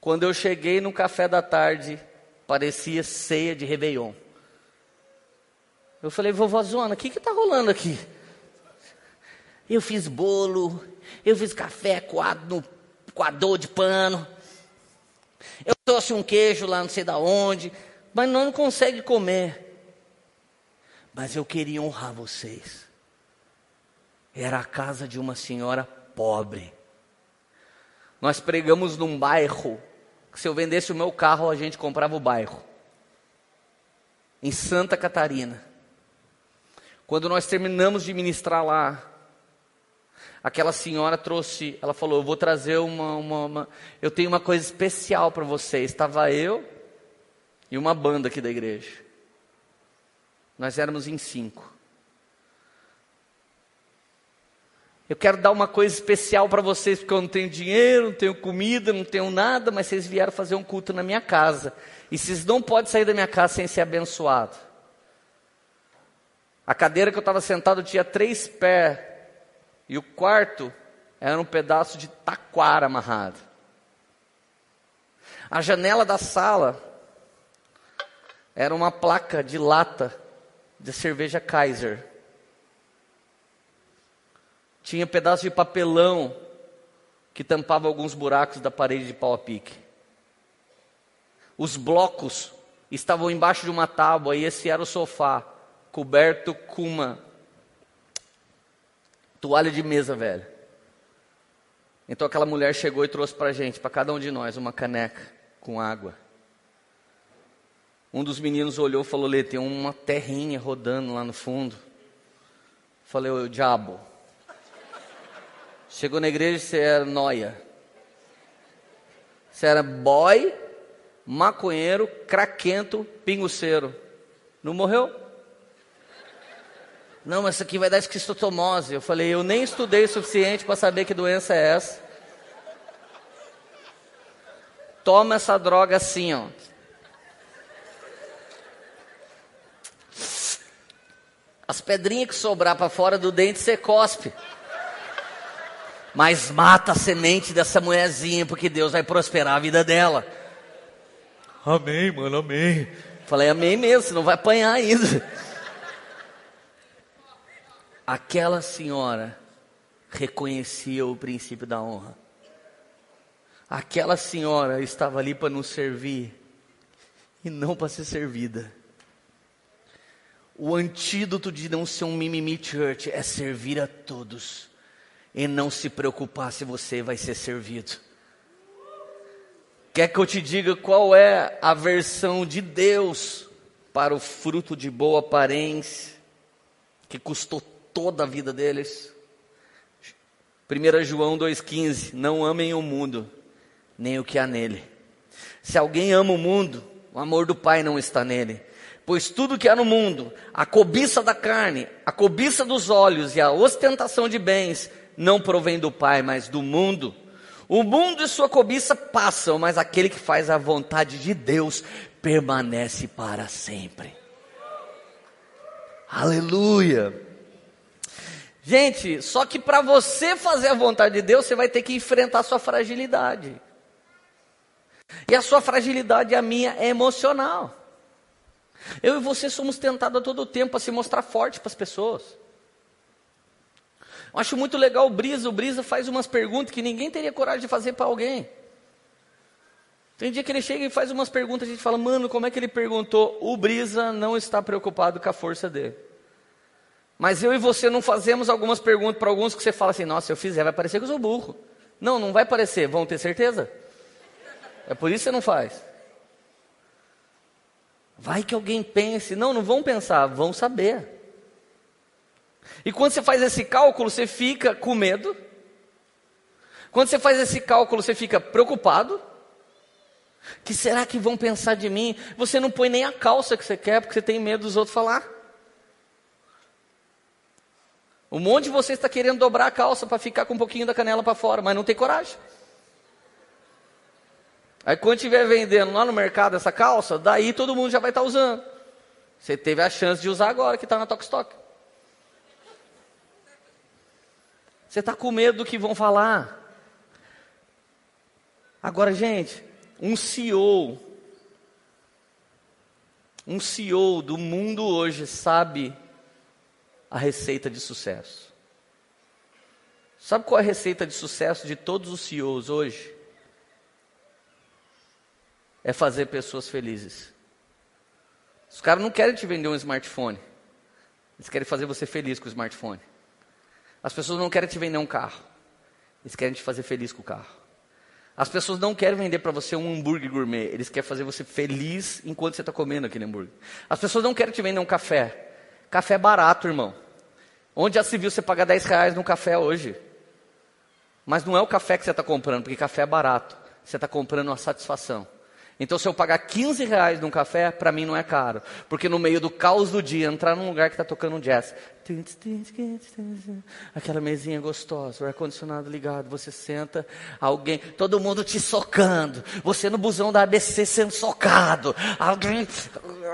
[SPEAKER 2] Quando eu cheguei no café da tarde, parecia ceia de Réveillon. Eu falei, vovózona, o que que tá rolando aqui? Eu fiz bolo, eu fiz café coado no coador de pano. Eu trouxe um queijo lá não sei da onde, mas não consegue comer. Mas eu queria honrar vocês. Era a casa de uma senhora pobre. Nós pregamos num bairro que se eu vendesse o meu carro, a gente comprava o bairro. Em Santa Catarina. Quando nós terminamos de ministrar lá, aquela senhora trouxe, ela falou: Eu vou trazer uma, uma, uma eu tenho uma coisa especial para você. Estava eu e uma banda aqui da igreja. Nós éramos em cinco. Eu quero dar uma coisa especial para vocês, porque eu não tenho dinheiro, não tenho comida, não tenho nada, mas vocês vieram fazer um culto na minha casa. E vocês não podem sair da minha casa sem ser abençoados. A cadeira que eu estava sentado tinha três pés. E o quarto era um pedaço de taquara amarrado. A janela da sala era uma placa de lata de cerveja Kaiser. Tinha pedaço de papelão que tampava alguns buracos da parede de pau a pique. Os blocos estavam embaixo de uma tábua e esse era o sofá coberto com uma toalha de mesa velha. Então aquela mulher chegou e trouxe para gente, para cada um de nós, uma caneca com água. Um dos meninos olhou e falou: Lê, tem uma terrinha rodando lá no fundo. Falei: o diabo. Chegou na igreja, você era noia. Você era boy, maconheiro, craquento, pinguceiro. Não morreu? Não, mas isso aqui vai dar esquistotomose. Eu falei, eu nem estudei o suficiente para saber que doença é essa. Toma essa droga assim, ó. As pedrinhas que sobrar para fora do dente você cospe. Mas mata a semente dessa mulherzinha, porque Deus vai prosperar a vida dela. Amém, mano, amém. Falei, amém mesmo, você não vai apanhar ainda. Aquela senhora reconhecia o princípio da honra. Aquela senhora estava ali para nos servir e não para ser servida. O antídoto de não ser um mimimi church é servir a todos e não se preocupar se você vai ser servido. Quer que eu te diga qual é a versão de Deus para o fruto de boa aparência que custou toda a vida deles. 1 João 2,15: Não amem o mundo, nem o que há nele. Se alguém ama o mundo, o amor do Pai não está nele. Pois tudo que há no mundo, a cobiça da carne, a cobiça dos olhos e a ostentação de bens, não provém do Pai, mas do mundo. O mundo e sua cobiça passam, mas aquele que faz a vontade de Deus permanece para sempre. Aleluia. Gente, só que para você fazer a vontade de Deus, você vai ter que enfrentar a sua fragilidade. E a sua fragilidade a minha é emocional. Eu e você somos tentados a todo tempo a se mostrar forte para as pessoas. Eu acho muito legal o Brisa. O Brisa faz umas perguntas que ninguém teria coragem de fazer para alguém. Tem dia que ele chega e faz umas perguntas, a gente fala, mano, como é que ele perguntou? O Brisa não está preocupado com a força dele. Mas eu e você não fazemos algumas perguntas para alguns que você fala assim, nossa, se eu fizer vai parecer que eu sou burro. Não, não vai parecer, vão ter certeza? É por isso que você não faz. Vai que alguém pense. Não, não vão pensar, vão saber. E quando você faz esse cálculo, você fica com medo. Quando você faz esse cálculo, você fica preocupado. Que será que vão pensar de mim? Você não põe nem a calça que você quer, porque você tem medo dos outros falar. Um monte de vocês está querendo dobrar a calça para ficar com um pouquinho da canela para fora, mas não tem coragem. Aí quando estiver vendendo lá no mercado essa calça, daí todo mundo já vai estar tá usando. Você teve a chance de usar agora que está na Stock. Você está com medo do que vão falar. Agora, gente, um CEO, um CEO do mundo hoje sabe a receita de sucesso. Sabe qual é a receita de sucesso de todos os CEOs hoje? é fazer pessoas felizes. Os caras não querem te vender um smartphone. Eles querem fazer você feliz com o smartphone. As pessoas não querem te vender um carro. Eles querem te fazer feliz com o carro. As pessoas não querem vender para você um hambúrguer gourmet. Eles querem fazer você feliz enquanto você está comendo aquele hambúrguer. As pessoas não querem te vender um café. Café barato, irmão. Onde já se viu você pagar 10 reais num café hoje? Mas não é o café que você está comprando, porque café é barato. Você está comprando uma satisfação. Então, se eu pagar 15 reais num café, para mim não é caro. Porque no meio do caos do dia, entrar num lugar que está tocando um jazz. Aquela mesinha gostosa, o ar-condicionado ligado, você senta, alguém, todo mundo te socando. Você no busão da ABC sendo socado. Alguém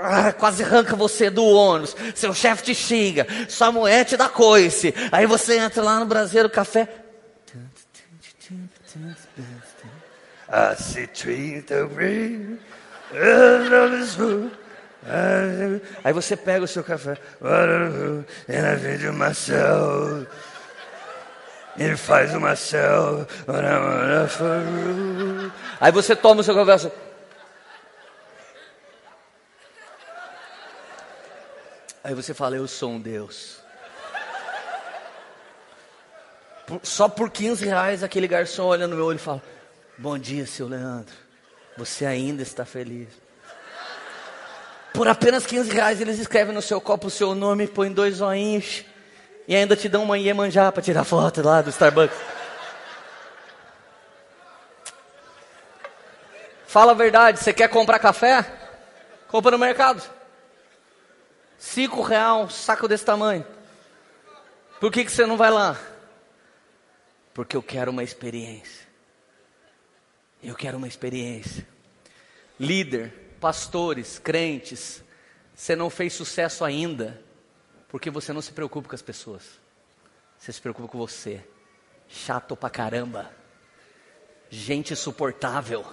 [SPEAKER 2] ah, quase arranca você do ônibus. Seu chefe te xinga. Sua mulher te dá coice. Aí você entra lá no Brasileiro Café. I see trees that green. Aí você pega o seu café. And I feed myself. Ele faz uma céu. Aí você toma o seu café. Aí você fala, eu sou um Deus. Só por 15 reais aquele garçom olha no meu olho e fala, Bom dia, seu Leandro. Você ainda está feliz. Por apenas 15 reais eles escrevem no seu copo o seu nome, põem dois zoinhos e ainda te dão uma Iemanjá para tirar foto lá do Starbucks. Fala a verdade, você quer comprar café? Compra no mercado. Cinco real, um saco desse tamanho. Por que, que você não vai lá? Porque eu quero uma experiência. Eu quero uma experiência. Líder, pastores, crentes, você não fez sucesso ainda, porque você não se preocupa com as pessoas. Você se preocupa com você. Chato pra caramba. Gente insuportável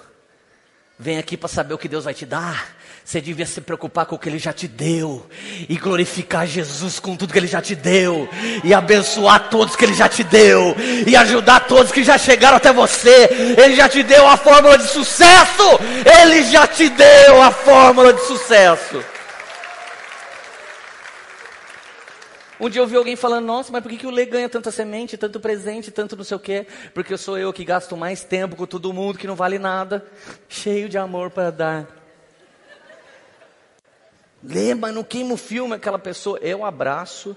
[SPEAKER 2] vem aqui para saber o que Deus vai te dar. Você devia se preocupar com o que Ele já te deu e glorificar Jesus com tudo que Ele já te deu e abençoar todos que Ele já te deu e ajudar todos que já chegaram até você. Ele já te deu a fórmula de sucesso. Ele já te deu a fórmula de sucesso. Um dia eu ouvi alguém falando, nossa, mas por que, que o Lê ganha tanta semente, tanto presente, tanto não sei o quê? Porque eu sou eu que gasto mais tempo com todo mundo, que não vale nada, cheio de amor para dar. Lê, mas não queima o filme aquela pessoa. Eu abraço,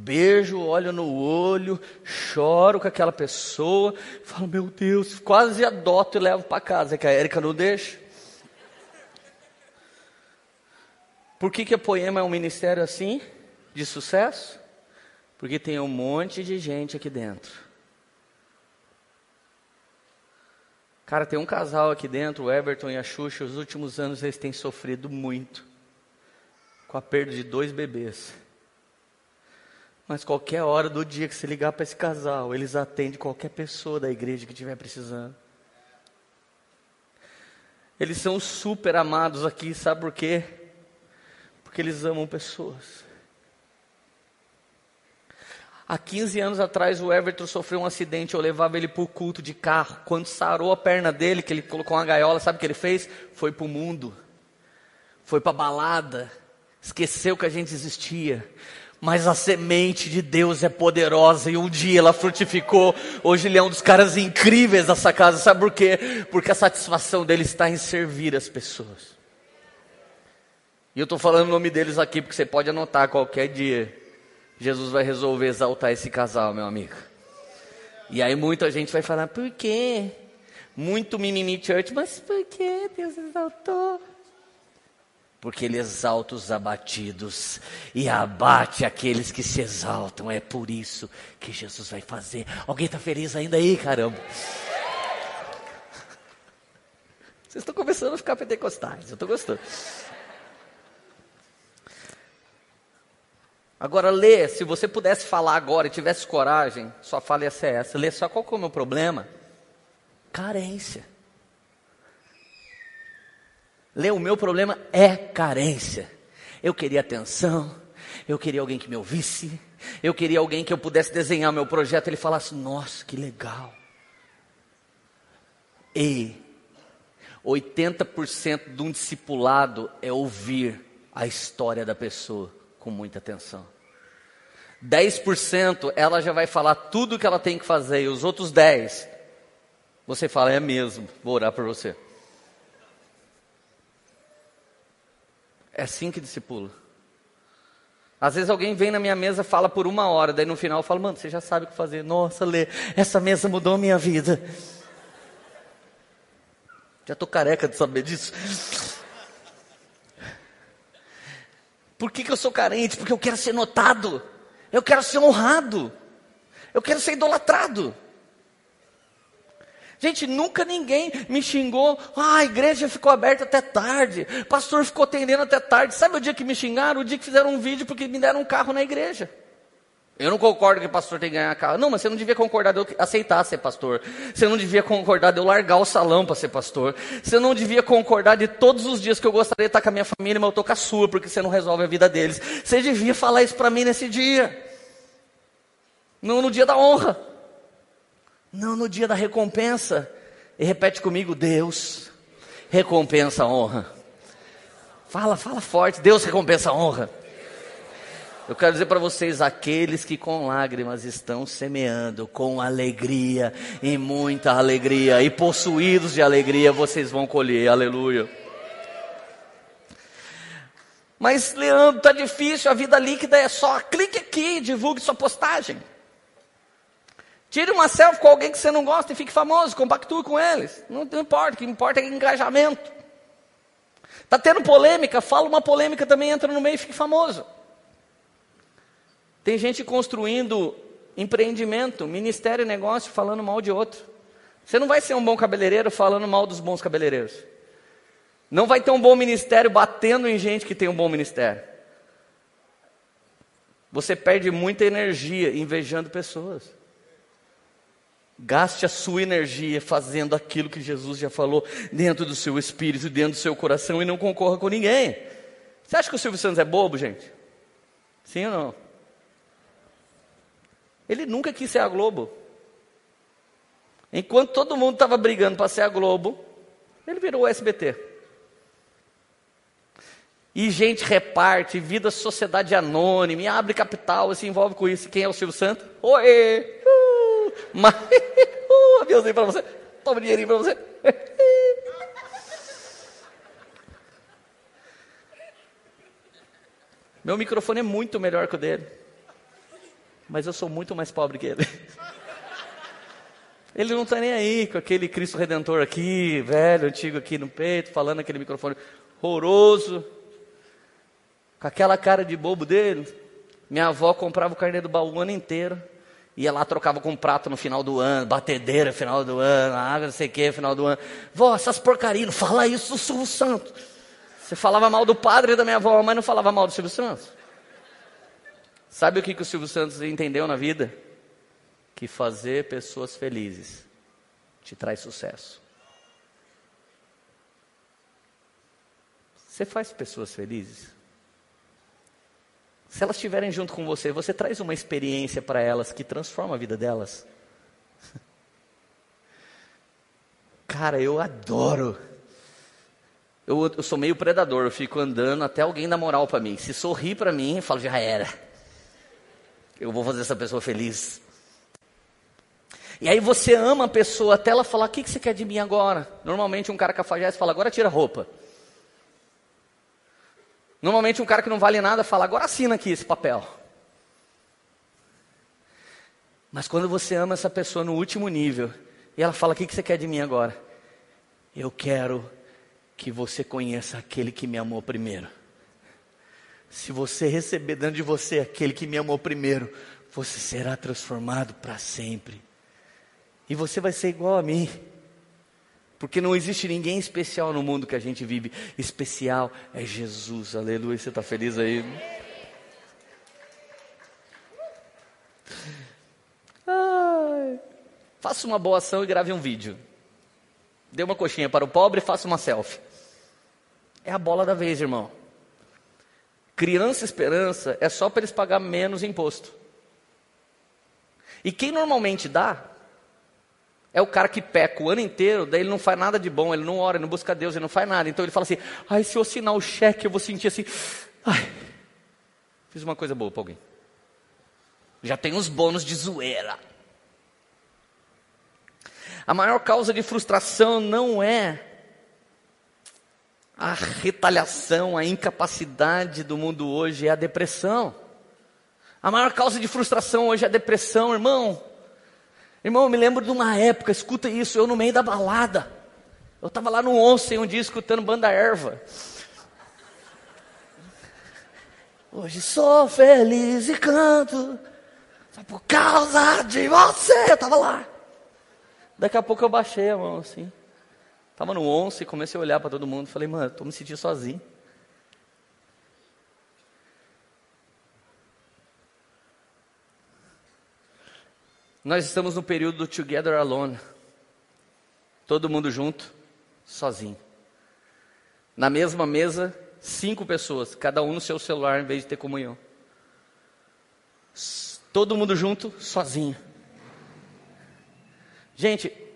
[SPEAKER 2] Beijo, olho no olho, choro com aquela pessoa, falo, meu Deus, quase adoto e levo para casa, é que a Érica não deixa. Por que, que a Poema é um ministério assim, de sucesso? Porque tem um monte de gente aqui dentro. Cara, tem um casal aqui dentro, o Everton e a Xuxa, os últimos anos eles têm sofrido muito com a perda de dois bebês. Mas qualquer hora do dia que você ligar para esse casal, eles atendem qualquer pessoa da igreja que estiver precisando. Eles são super amados aqui, sabe por quê? Porque eles amam pessoas. Há 15 anos atrás, o Everton sofreu um acidente. Eu levava ele para o culto de carro. Quando sarou a perna dele, que ele colocou uma gaiola, sabe o que ele fez? Foi para o mundo, foi para a balada, esqueceu que a gente existia. Mas a semente de Deus é poderosa e um dia ela frutificou. Hoje ele é um dos caras incríveis dessa casa. Sabe por quê? Porque a satisfação dele está em servir as pessoas. E eu estou falando o nome deles aqui porque você pode anotar qualquer dia. Jesus vai resolver exaltar esse casal, meu amigo. E aí muita gente vai falar, por quê? Muito mimimi church, mas por que Deus exaltou? porque ele exalta os abatidos e abate aqueles que se exaltam. É por isso que Jesus vai fazer. Alguém está feliz ainda aí, caramba? Vocês estão começando a ficar pentecostais, eu estou gostando. Agora, lê, se você pudesse falar agora e tivesse coragem, sua fala ia ser essa. Lê só qual que é o meu problema? Carência. Lê, o meu problema é carência. Eu queria atenção, eu queria alguém que me ouvisse, eu queria alguém que eu pudesse desenhar meu projeto e ele falasse: Nossa, que legal. E 80% de um discipulado é ouvir a história da pessoa com muita atenção. 10% ela já vai falar tudo o que ela tem que fazer, e os outros 10% você fala: É mesmo, vou orar por você. É assim que discipula. Às vezes alguém vem na minha mesa, fala por uma hora, daí no final eu falo, mano, você já sabe o que fazer. Nossa, Lê, essa mesa mudou a minha vida. Já estou careca de saber disso. Por que, que eu sou carente? Porque eu quero ser notado. Eu quero ser honrado. Eu quero ser idolatrado. Gente, nunca ninguém me xingou. Ah, a igreja ficou aberta até tarde. Pastor ficou atendendo até tarde. Sabe o dia que me xingaram? O dia que fizeram um vídeo porque me deram um carro na igreja. Eu não concordo que o pastor tem que ganhar carro. Não, mas você não devia concordar de eu aceitar ser pastor. Você não devia concordar de eu largar o salão para ser pastor. Você não devia concordar de todos os dias que eu gostaria de estar com a minha família, mas eu estou com a sua, porque você não resolve a vida deles. Você devia falar isso para mim nesse dia. Não no dia da honra. Não no dia da recompensa. E repete comigo: Deus recompensa a honra. Fala, fala forte: Deus recompensa a honra. Eu quero dizer para vocês, aqueles que com lágrimas estão semeando, com alegria e muita alegria, e possuídos de alegria, vocês vão colher, aleluia. Mas, Leandro, tá difícil, a vida líquida é só clique aqui divulgue sua postagem. Tire uma selfie com alguém que você não gosta e fique famoso, compactue com eles. Não, não importa, o que importa é engajamento. Está tendo polêmica, fala uma polêmica também, entra no meio e fique famoso. Tem gente construindo empreendimento, ministério negócio falando mal de outro. Você não vai ser um bom cabeleireiro falando mal dos bons cabeleireiros. Não vai ter um bom ministério batendo em gente que tem um bom ministério. Você perde muita energia invejando pessoas. Gaste a sua energia fazendo aquilo que Jesus já falou dentro do seu espírito, dentro do seu coração e não concorra com ninguém. Você acha que o Silvio Santos é bobo, gente? Sim ou não? Ele nunca quis ser a Globo. Enquanto todo mundo estava brigando para ser a Globo, ele virou o SBT. E gente reparte, vida sociedade anônima, e abre capital, se envolve com isso. Quem é o Silvio Santos? Oi! Mas, uh, aviãozinho para você. Toma dinheirinho para você. Meu microfone é muito melhor que o dele. Mas eu sou muito mais pobre que ele. Ele não está nem aí com aquele Cristo Redentor aqui, velho, antigo aqui no peito, falando aquele microfone horroroso, com aquela cara de bobo dele. Minha avó comprava o carnê do baú o ano inteiro, ia lá, trocava com prato no final do ano, batedeira no final do ano, água não sei o que, final do ano. Vó, essas porcarias, não fala isso do Silvio Santos. Você falava mal do padre da minha avó, mas não falava mal do Silvio Santos. Sabe o que, que o Silvio Santos entendeu na vida? que fazer pessoas felizes te traz sucesso. Você faz pessoas felizes? Se elas estiverem junto com você, você traz uma experiência para elas que transforma a vida delas? Cara, eu adoro. Eu, eu, sou meio predador, eu fico andando até alguém dar moral para mim. Se sorrir para mim, eu falo, já era. Eu vou fazer essa pessoa feliz. E aí você ama a pessoa até ela falar: O que, que você quer de mim agora? Normalmente um cara cafajeste fala: Agora tira a roupa. Normalmente um cara que não vale nada fala: Agora assina aqui esse papel. Mas quando você ama essa pessoa no último nível e ela fala: O que, que você quer de mim agora? Eu quero que você conheça aquele que me amou primeiro. Se você receber dentro de você aquele que me amou primeiro, você será transformado para sempre. E você vai ser igual a mim. Porque não existe ninguém especial no mundo que a gente vive. Especial é Jesus. Aleluia. Você está feliz aí? Ai. Faça uma boa ação e grave um vídeo. Dê uma coxinha para o pobre e faça uma selfie. É a bola da vez, irmão. Criança esperança é só para eles pagar menos imposto. E quem normalmente dá é o cara que peca o ano inteiro, daí ele não faz nada de bom, ele não ora, ele não busca Deus, ele não faz nada. Então ele fala assim: ai, se eu assinar o cheque, eu vou sentir assim, ai, fiz uma coisa boa para alguém. Já tem os bônus de zoeira. A maior causa de frustração não é a retaliação, a incapacidade do mundo hoje, é a depressão. A maior causa de frustração hoje é a depressão, irmão. Irmão, eu me lembro de uma época, escuta isso, eu no meio da balada. Eu estava lá no Once um dia escutando banda erva. Hoje sou feliz e canto, só por causa de você. Eu estava lá. Daqui a pouco eu baixei a mão assim. Estava no Once, comecei a olhar para todo mundo. Falei, mano, estou me sentindo sozinho. Nós estamos no período do Together Alone. Todo mundo junto, sozinho. Na mesma mesa, cinco pessoas, cada um no seu celular em vez de ter comunhão. Todo mundo junto, sozinho. Gente,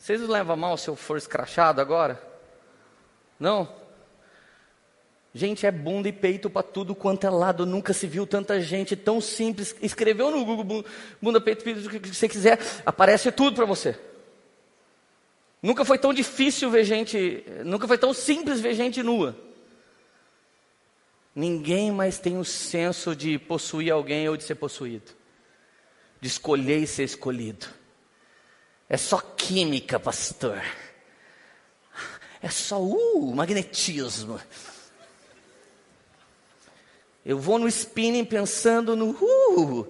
[SPEAKER 2] vocês levam mal se eu for escrachado agora? Não? Gente, é bunda e peito para tudo quanto é lado. Nunca se viu tanta gente tão simples. Escreveu no Google bunda, peito, peito, o que você quiser, aparece tudo para você. Nunca foi tão difícil ver gente, nunca foi tão simples ver gente nua. Ninguém mais tem o senso de possuir alguém ou de ser possuído, de escolher e ser escolhido. É só química, pastor. É só uh, magnetismo. Eu vou no spinning pensando no uh,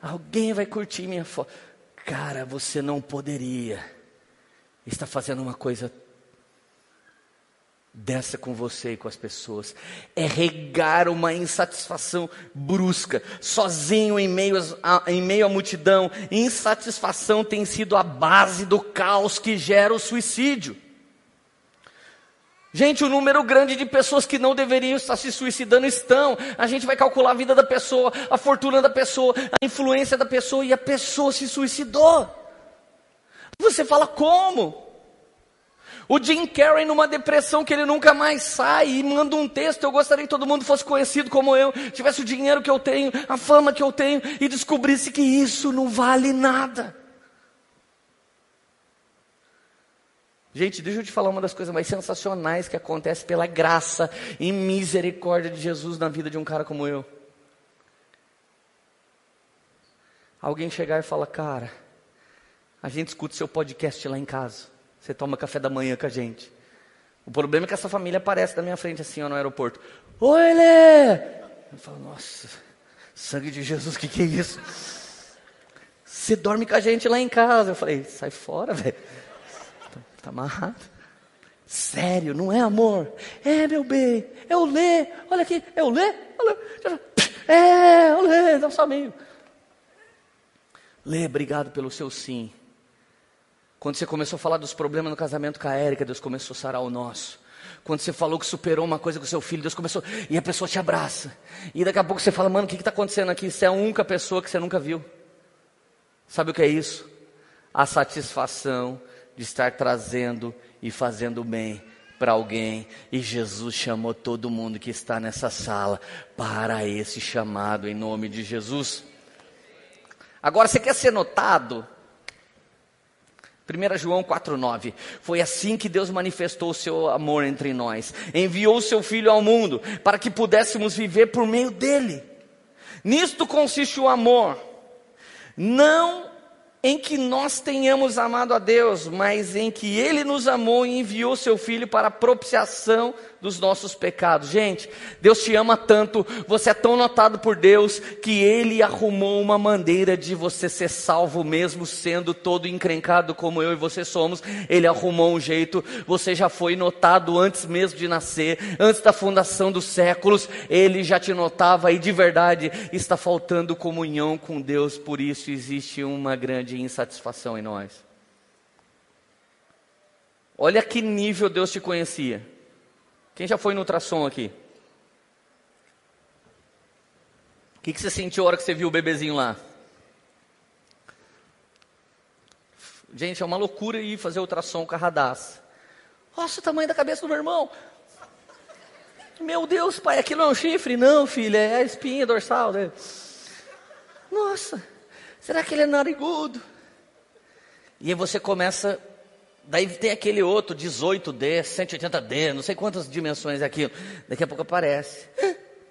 [SPEAKER 2] alguém vai curtir minha foto. Cara, você não poderia estar fazendo uma coisa dessa com você e com as pessoas. É regar uma insatisfação brusca, sozinho em meio, a, em meio à multidão. Insatisfação tem sido a base do caos que gera o suicídio. Gente, o número grande de pessoas que não deveriam estar se suicidando estão. A gente vai calcular a vida da pessoa, a fortuna da pessoa, a influência da pessoa e a pessoa se suicidou. Você fala como? O Jim Carrey numa depressão que ele nunca mais sai e manda um texto. Eu gostaria que todo mundo fosse conhecido como eu, tivesse o dinheiro que eu tenho, a fama que eu tenho e descobrisse que isso não vale nada. Gente, deixa eu te falar uma das coisas mais sensacionais que acontece pela graça e misericórdia de Jesus na vida de um cara como eu. alguém chegar e falar, cara, a gente escuta seu podcast lá em casa. Você toma café da manhã com a gente. O problema é que essa família aparece na minha frente assim ó, no aeroporto. Oi, Lê! Eu falo, nossa, sangue de Jesus, o que, que é isso? Você dorme com a gente lá em casa. Eu falei, sai fora, velho. Tá, tá amarrado. Sério, não é amor? É, meu bem, é o Lê. Olha aqui, é o Lê? É, o Lê, dá um salminho. Lê, obrigado pelo seu sim. Quando você começou a falar dos problemas no casamento com a Érica, Deus começou a sarar o nosso. Quando você falou que superou uma coisa com seu filho, Deus começou. E a pessoa te abraça. E daqui a pouco você fala, mano, o que está acontecendo aqui? Você é a única pessoa que você nunca viu. Sabe o que é isso? A satisfação de estar trazendo e fazendo bem para alguém. E Jesus chamou todo mundo que está nessa sala para esse chamado em nome de Jesus. Agora, você quer ser notado? 1 João 4,9. Foi assim que Deus manifestou o seu amor entre nós. Enviou o seu Filho ao mundo para que pudéssemos viver por meio dele. Nisto consiste o amor. Não em que nós tenhamos amado a Deus, mas em que Ele nos amou e enviou Seu Filho para propiciação dos nossos pecados. Gente, Deus te ama tanto, você é tão notado por Deus, que Ele arrumou uma maneira de você ser salvo, mesmo sendo todo encrencado como eu e você somos. Ele arrumou um jeito, você já foi notado antes mesmo de nascer, antes da fundação dos séculos, Ele já te notava e de verdade está faltando comunhão com Deus, por isso existe uma grande insatisfação em nós. Olha que nível Deus te conhecia. Quem já foi no ultrassom aqui? O que, que você sentiu a hora que você viu o bebezinho lá? Gente, é uma loucura ir fazer ultrassom com a radassa. Nossa, o tamanho da cabeça do meu irmão. Meu Deus, pai, aquilo não é um chifre? Não, filha, é a espinha dorsal. Né? Nossa, será que ele é narigudo? E aí você começa Daí tem aquele outro, 18D, 180D, não sei quantas dimensões é aquilo. Daqui a pouco aparece.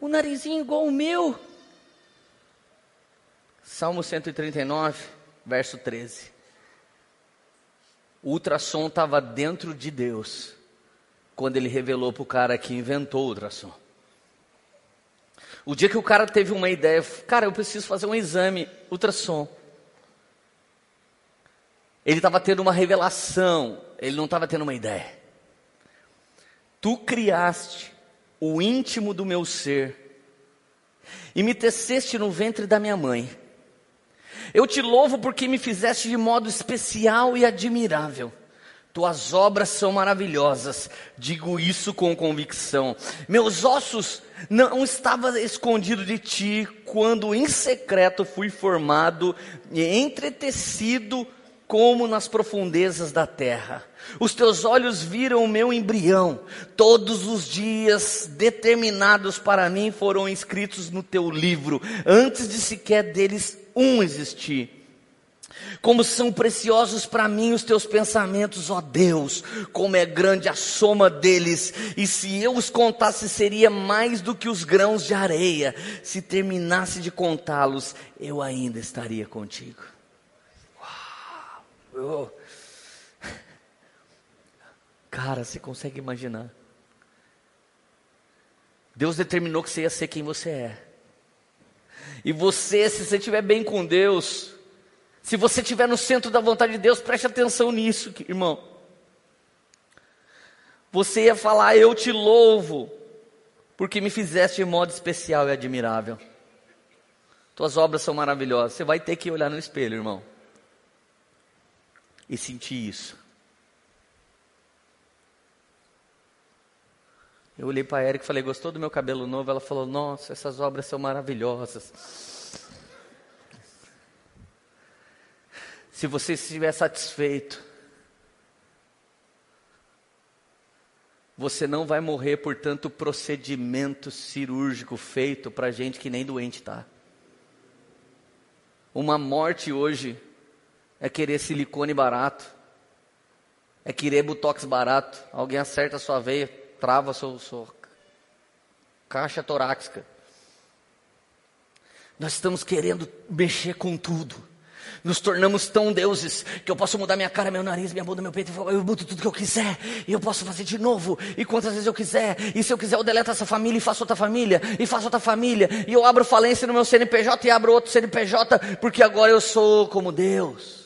[SPEAKER 2] O narizinho igual o meu. Salmo 139, verso 13. O ultrassom estava dentro de Deus quando ele revelou para o cara que inventou o ultrassom. O dia que o cara teve uma ideia, cara, eu preciso fazer um exame ultrassom. Ele estava tendo uma revelação, ele não estava tendo uma ideia. Tu criaste o íntimo do meu ser e me teceste no ventre da minha mãe. Eu te louvo porque me fizeste de modo especial e admirável. Tuas obras são maravilhosas, digo isso com convicção. Meus ossos não estavam escondidos de ti quando em secreto fui formado e entretecido como nas profundezas da terra. Os teus olhos viram o meu embrião. Todos os dias determinados para mim foram escritos no teu livro, antes de sequer deles um existir. Como são preciosos para mim os teus pensamentos, ó Deus, como é grande a soma deles, e se eu os contasse seria mais do que os grãos de areia. Se terminasse de contá-los, eu ainda estaria contigo. Oh. Cara, você consegue imaginar? Deus determinou que você ia ser quem você é. E você, se você estiver bem com Deus, se você estiver no centro da vontade de Deus, preste atenção nisso, irmão. Você ia falar: Eu te louvo, porque me fizeste de modo especial e admirável. Tuas obras são maravilhosas. Você vai ter que olhar no espelho, irmão e sentir isso. Eu olhei para a Erika e falei, gostou do meu cabelo novo? Ela falou, nossa, essas obras são maravilhosas. Se você estiver satisfeito, você não vai morrer por tanto procedimento cirúrgico feito para gente que nem doente está. Uma morte hoje é querer silicone barato, é querer botox barato. Alguém acerta a sua veia, trava a sua, sua caixa torácica. Nós estamos querendo mexer com tudo. Nos tornamos tão deuses que eu posso mudar minha cara, meu nariz, minha bunda, meu peito, eu mudo tudo que eu quiser, e eu posso fazer de novo, e quantas vezes eu quiser, e se eu quiser eu deleto essa família e faço outra família, e faço outra família, e eu abro falência no meu CNPJ e abro outro CNPJ, porque agora eu sou como Deus.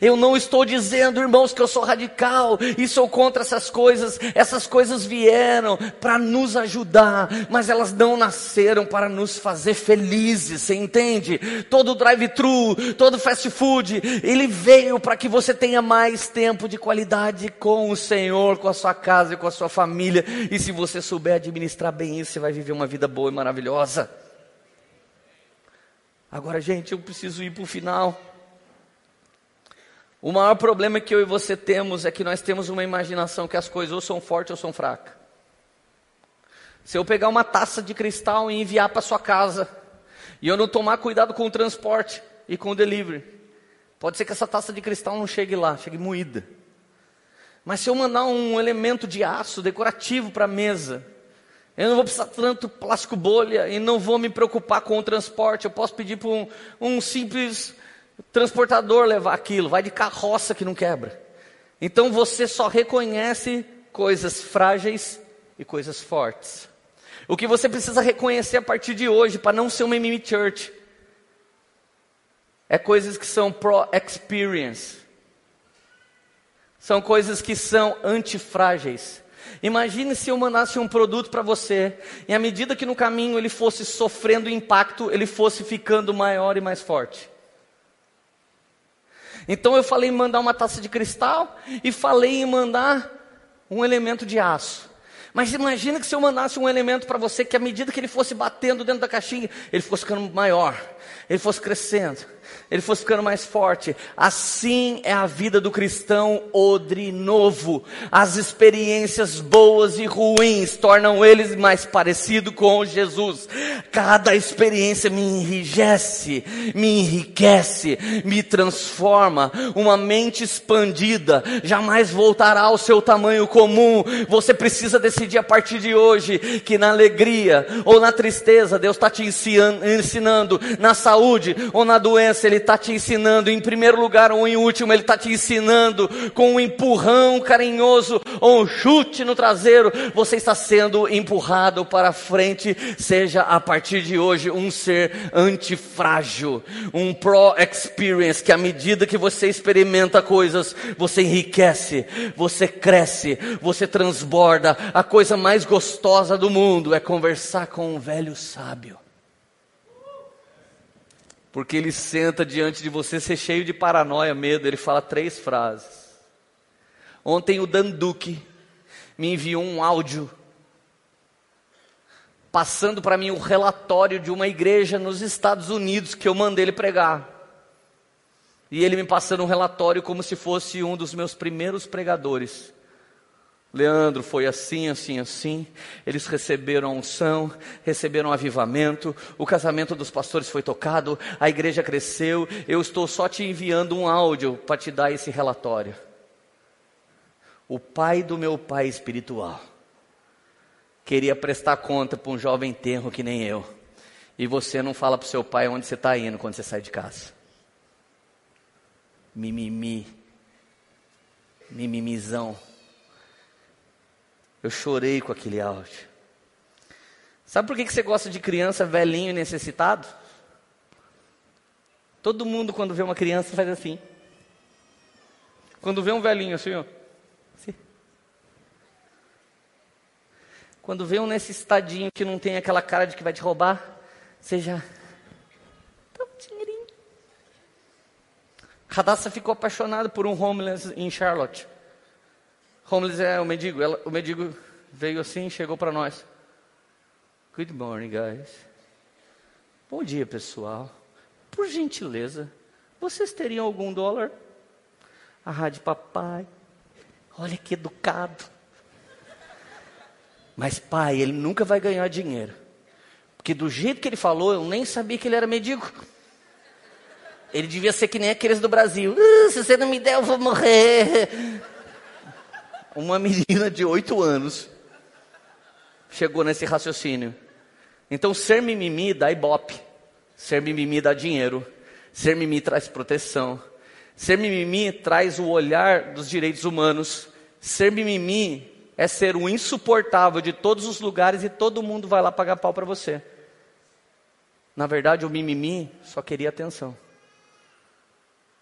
[SPEAKER 2] Eu não estou dizendo, irmãos, que eu sou radical e sou contra essas coisas. Essas coisas vieram para nos ajudar, mas elas não nasceram para nos fazer felizes, você entende? Todo drive-thru, todo fast food, ele veio para que você tenha mais tempo de qualidade com o Senhor, com a sua casa e com a sua família. E se você souber administrar bem isso, você vai viver uma vida boa e maravilhosa. Agora, gente, eu preciso ir para o final. O maior problema que eu e você temos é que nós temos uma imaginação que as coisas ou são fortes ou são fracas. Se eu pegar uma taça de cristal e enviar para sua casa, e eu não tomar cuidado com o transporte e com o delivery, pode ser que essa taça de cristal não chegue lá, chegue moída. Mas se eu mandar um elemento de aço decorativo para a mesa, eu não vou precisar tanto plástico bolha e não vou me preocupar com o transporte. Eu posso pedir para um, um simples transportador levar aquilo, vai de carroça que não quebra. Então você só reconhece coisas frágeis e coisas fortes. O que você precisa reconhecer a partir de hoje, para não ser uma mimi church, é coisas que são pro-experience. São coisas que são antifrágeis. Imagine se eu mandasse um produto para você, e à medida que no caminho ele fosse sofrendo impacto, ele fosse ficando maior e mais forte. Então eu falei em mandar uma taça de cristal e falei em mandar um elemento de aço. Mas imagina que se eu mandasse um elemento para você que à medida que ele fosse batendo dentro da caixinha, ele fosse ficando maior, ele fosse crescendo ele fosse ficando mais forte. Assim é a vida do cristão odre novo. As experiências boas e ruins tornam eles mais parecido com Jesus. Cada experiência me enrijece, me enriquece, me transforma. Uma mente expandida jamais voltará ao seu tamanho comum. Você precisa decidir a partir de hoje que na alegria ou na tristeza Deus está te ensinando, na saúde ou na doença Ele está te ensinando, em primeiro lugar ou em último, Ele está te ensinando. Com um empurrão carinhoso ou um chute no traseiro, você está sendo empurrado para frente, seja a partir de hoje um ser antifrágil, um pro-experience, que à medida que você experimenta coisas, você enriquece, você cresce, você transborda. A coisa mais gostosa do mundo é conversar com um velho sábio porque ele senta diante de você, ser cheio de paranoia, medo. Ele fala três frases. Ontem o Dan Duque me enviou um áudio passando para mim o relatório de uma igreja nos Estados Unidos que eu mandei ele pregar. E ele me passando um relatório como se fosse um dos meus primeiros pregadores. Leandro, foi assim, assim, assim. Eles receberam unção, receberam avivamento, o casamento dos pastores foi tocado, a igreja cresceu. Eu estou só te enviando um áudio para te dar esse relatório. O pai do meu pai espiritual queria prestar conta para um jovem tenro que nem eu. E você não fala para o seu pai onde você está indo quando você sai de casa. Mimimi. Mimimizão. Eu chorei com aquele áudio. Sabe por que você gosta de criança velhinho e necessitado? Todo mundo, quando vê uma criança, faz assim. Quando vê um velhinho assim, ó. Assim. Quando vê um necessitadinho que não tem aquela cara de que vai te roubar, você já. Dá um dinheirinho. Radassa ficou apaixonado por um homeless em Charlotte. Homeless é o mendigo. Ela, o mendigo veio assim, chegou para nós. Good morning, guys. Bom dia, pessoal. Por gentileza, vocês teriam algum dólar? A rádio papai. Olha que educado. Mas pai, ele nunca vai ganhar dinheiro. Porque do jeito que ele falou, eu nem sabia que ele era mendigo. Ele devia ser que nem aqueles do Brasil. Uh, se você não me der, eu vou morrer uma menina de oito anos chegou nesse raciocínio. Então, ser mimimi dá ibope. Ser mimimi dá dinheiro. Ser mimimi traz proteção. Ser mimimi traz o olhar dos direitos humanos. Ser mimimi é ser o insuportável de todos os lugares e todo mundo vai lá pagar pau para você. Na verdade, o mimimi só queria atenção.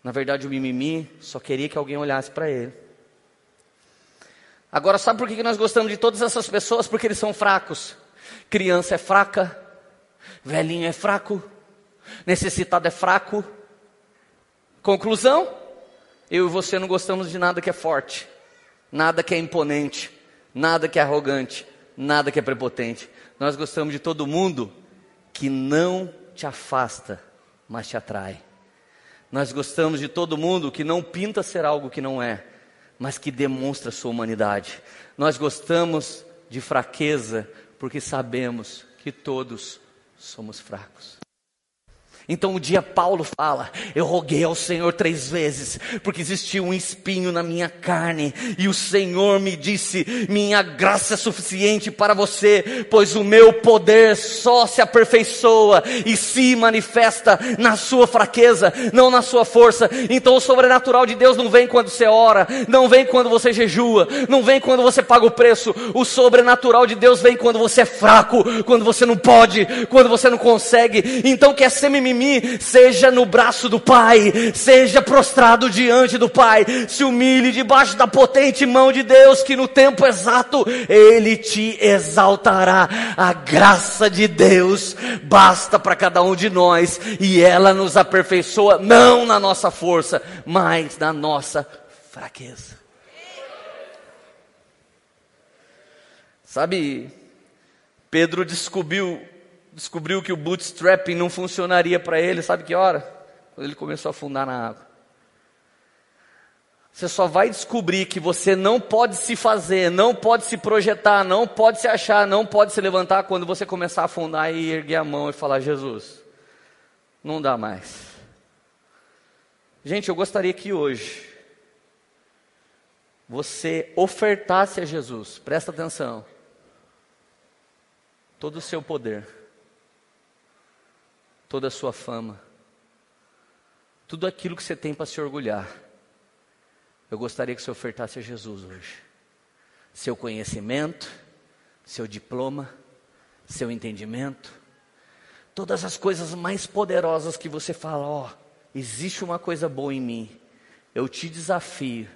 [SPEAKER 2] Na verdade, o mimimi só queria que alguém olhasse para ele. Agora, sabe por que nós gostamos de todas essas pessoas? Porque eles são fracos. Criança é fraca, velhinho é fraco, necessitado é fraco. Conclusão? Eu e você não gostamos de nada que é forte, nada que é imponente, nada que é arrogante, nada que é prepotente. Nós gostamos de todo mundo que não te afasta, mas te atrai. Nós gostamos de todo mundo que não pinta ser algo que não é, mas que demonstra sua humanidade. Nós gostamos de fraqueza porque sabemos que todos somos fracos. Então um dia Paulo fala: Eu roguei ao Senhor três vezes, porque existia um espinho na minha carne, e o Senhor me disse: Minha graça é suficiente para você, pois o meu poder só se aperfeiçoa e se manifesta na sua fraqueza, não na sua força. Então o sobrenatural de Deus não vem quando você ora, não vem quando você jejua, não vem quando você paga o preço. O sobrenatural de Deus vem quando você é fraco, quando você não pode, quando você não consegue. Então quer ser mimimi mim, seja no braço do Pai, seja prostrado diante do Pai, se humilhe debaixo da potente mão de Deus, que no tempo exato Ele te exaltará. A graça de Deus basta para cada um de nós e ela nos aperfeiçoa, não na nossa força, mas na nossa fraqueza. Sabe, Pedro descobriu descobriu que o bootstrapping não funcionaria para ele, sabe que hora? Quando ele começou a afundar na água. Você só vai descobrir que você não pode se fazer, não pode se projetar, não pode se achar, não pode se levantar quando você começar a afundar e erguer a mão e falar: Jesus, não dá mais. Gente, eu gostaria que hoje você ofertasse a Jesus, presta atenção, todo o seu poder toda a sua fama, tudo aquilo que você tem para se orgulhar. Eu gostaria que você ofertasse a Jesus hoje. Seu conhecimento, seu diploma, seu entendimento, todas as coisas mais poderosas que você fala, ó, oh, existe uma coisa boa em mim. Eu te desafio.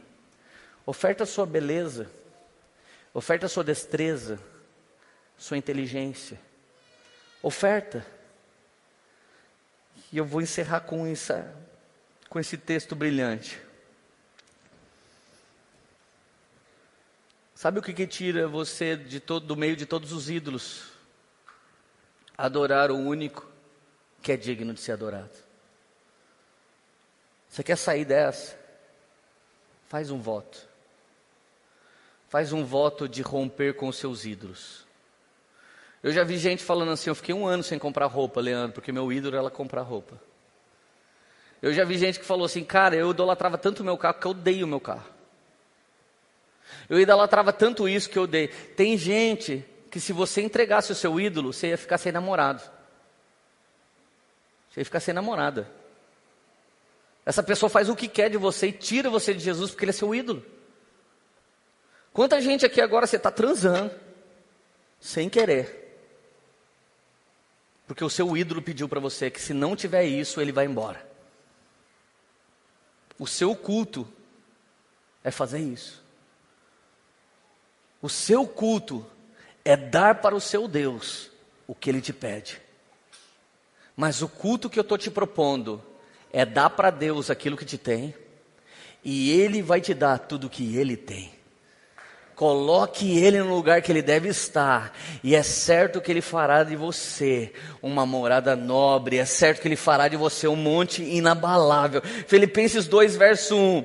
[SPEAKER 2] Oferta sua beleza, oferta sua destreza, sua inteligência. Oferta. E eu vou encerrar com, com esse texto brilhante. Sabe o que, que tira você de todo, do meio de todos os ídolos? Adorar o único que é digno de ser adorado. Você quer sair dessa? Faz um voto. Faz um voto de romper com os seus ídolos. Eu já vi gente falando assim, eu fiquei um ano sem comprar roupa, Leandro, porque meu ídolo era comprar roupa. Eu já vi gente que falou assim, cara, eu idolatrava tanto o meu carro que eu odeio o meu carro. Eu idolatrava tanto isso que eu odeio. Tem gente que se você entregasse o seu ídolo, você ia ficar sem namorado. Você ia ficar sem namorada. Essa pessoa faz o que quer de você e tira você de Jesus porque ele é seu ídolo. Quanta gente aqui agora você está transando, sem querer. Porque o seu ídolo pediu para você que se não tiver isso, ele vai embora. O seu culto é fazer isso. O seu culto é dar para o seu Deus o que ele te pede. Mas o culto que eu estou te propondo é dar para Deus aquilo que te tem, e Ele vai te dar tudo o que Ele tem. Coloque ele no lugar que ele deve estar, e é certo que ele fará de você uma morada nobre, é certo que ele fará de você um monte inabalável. Filipenses 2, verso 1.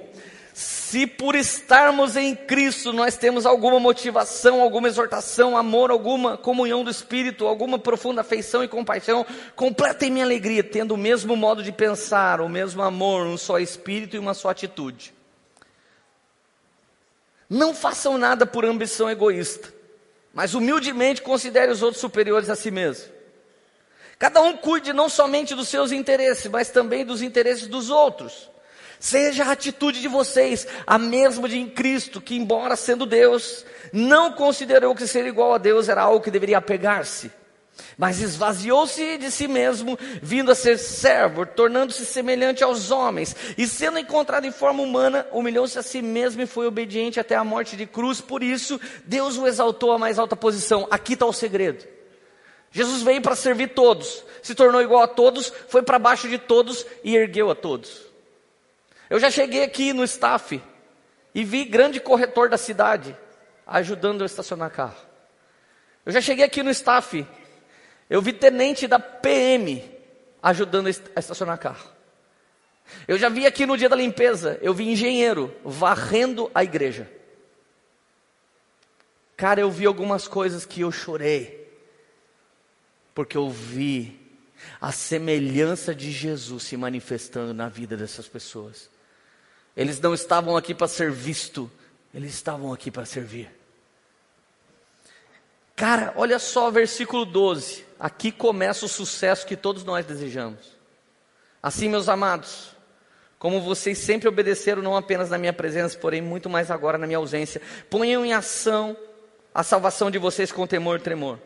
[SPEAKER 2] Se por estarmos em Cristo nós temos alguma motivação, alguma exortação, amor, alguma comunhão do Espírito, alguma profunda afeição e compaixão, completem minha alegria, tendo o mesmo modo de pensar, o mesmo amor, um só Espírito e uma só atitude. Não façam nada por ambição egoísta, mas humildemente considere os outros superiores a si mesmo. Cada um cuide não somente dos seus interesses, mas também dos interesses dos outros. Seja a atitude de vocês a mesma de em Cristo, que, embora sendo Deus, não considerou que ser igual a Deus era algo que deveria apegar-se, mas esvaziou-se de si mesmo, vindo a ser servo, tornando-se semelhante aos homens, e sendo encontrado em forma humana, humilhou-se a si mesmo e foi obediente até a morte de cruz. Por isso, Deus o exaltou à mais alta posição. Aqui está o segredo. Jesus veio para servir todos, se tornou igual a todos, foi para baixo de todos e ergueu a todos. Eu já cheguei aqui no staff e vi grande corretor da cidade ajudando a estacionar carro. Eu já cheguei aqui no staff, eu vi tenente da PM ajudando a estacionar carro. Eu já vi aqui no dia da limpeza, eu vi engenheiro varrendo a igreja. Cara, eu vi algumas coisas que eu chorei porque eu vi a semelhança de Jesus se manifestando na vida dessas pessoas. Eles não estavam aqui para ser visto, eles estavam aqui para servir. Cara, olha só o versículo 12. Aqui começa o sucesso que todos nós desejamos. Assim, meus amados, como vocês sempre obedeceram, não apenas na minha presença, porém muito mais agora na minha ausência, ponham em ação a salvação de vocês com temor e tremor.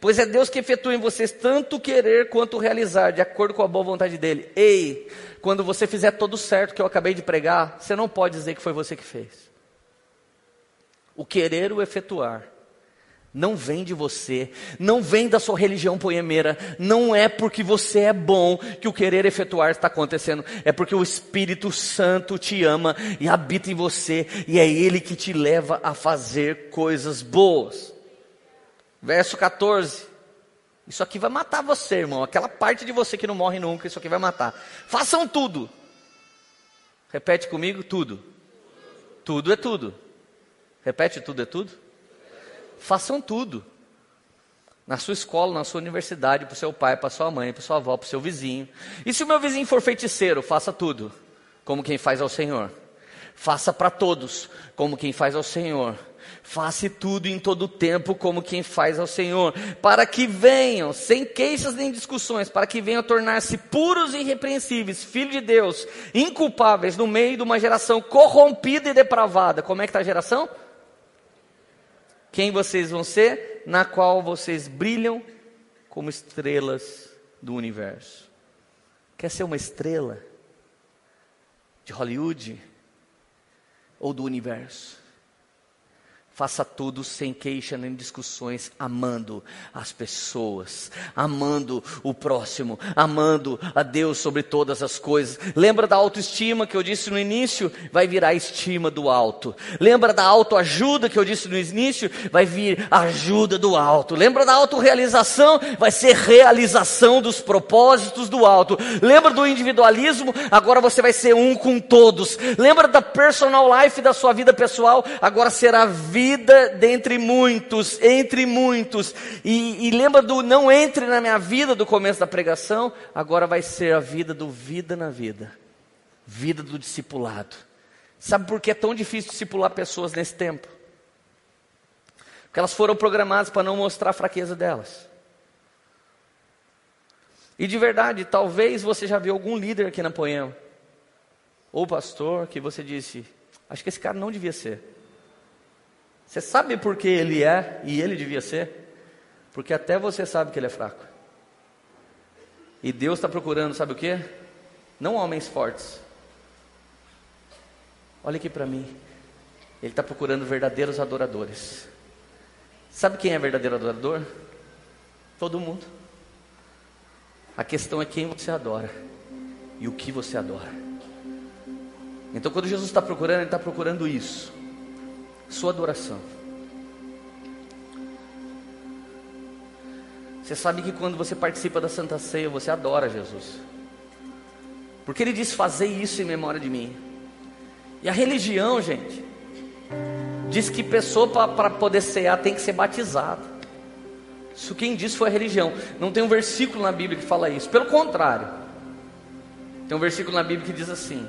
[SPEAKER 2] Pois é Deus que efetua em vocês tanto querer quanto realizar, de acordo com a boa vontade dele. Ei, quando você fizer todo certo que eu acabei de pregar, você não pode dizer que foi você que fez. O querer o efetuar não vem de você, não vem da sua religião poemeira, não é porque você é bom que o querer efetuar está acontecendo, é porque o Espírito Santo te ama e habita em você, e é Ele que te leva a fazer coisas boas. Verso 14. Isso aqui vai matar você, irmão. Aquela parte de você que não morre nunca, isso aqui vai matar. Façam tudo. Repete comigo: tudo. Tudo é tudo. Repete: tudo é tudo. Façam tudo. Na sua escola, na sua universidade, para o seu pai, para sua mãe, para sua avó, para o seu vizinho. E se o meu vizinho for feiticeiro, faça tudo, como quem faz ao Senhor. Faça para todos, como quem faz ao Senhor. Faça tudo em todo tempo como quem faz ao Senhor, para que venham, sem queixas nem discussões, para que venham tornar-se puros e irrepreensíveis, filhos de Deus, inculpáveis no meio de uma geração corrompida e depravada. Como é que está a geração? Quem vocês vão ser? Na qual vocês brilham como estrelas do universo. Quer ser uma estrela de Hollywood ou do universo? Faça tudo sem queixa nem discussões, amando as pessoas, amando o próximo, amando a Deus sobre todas as coisas. Lembra da autoestima que eu disse no início? Vai virar a estima do alto. Lembra da autoajuda que eu disse no início? Vai vir a ajuda do alto. Lembra da autorrealização? Vai ser realização dos propósitos do alto. Lembra do individualismo? Agora você vai ser um com todos. Lembra da personal life da sua vida pessoal? Agora será vida vida dentre muitos, entre muitos. E, e lembra do não entre na minha vida do começo da pregação? Agora vai ser a vida do vida na vida, vida do discipulado. Sabe por que é tão difícil discipular pessoas nesse tempo? Porque elas foram programadas para não mostrar a fraqueza delas. E de verdade, talvez você já viu algum líder aqui na Poema, ou pastor, que você disse: Acho que esse cara não devia ser. Você sabe por que ele é e ele devia ser? Porque até você sabe que ele é fraco. E Deus está procurando, sabe o que? Não homens fortes. Olha aqui para mim. Ele está procurando verdadeiros adoradores. Sabe quem é verdadeiro adorador? Todo mundo. A questão é quem você adora e o que você adora. Então, quando Jesus está procurando, Ele está procurando isso sua adoração. Você sabe que quando você participa da Santa Ceia, você adora Jesus. Porque ele diz: fazer isso em memória de mim. E a religião, gente, diz que pessoa para poder cear tem que ser batizado. Isso quem disse foi a religião. Não tem um versículo na Bíblia que fala isso. Pelo contrário, tem um versículo na Bíblia que diz assim: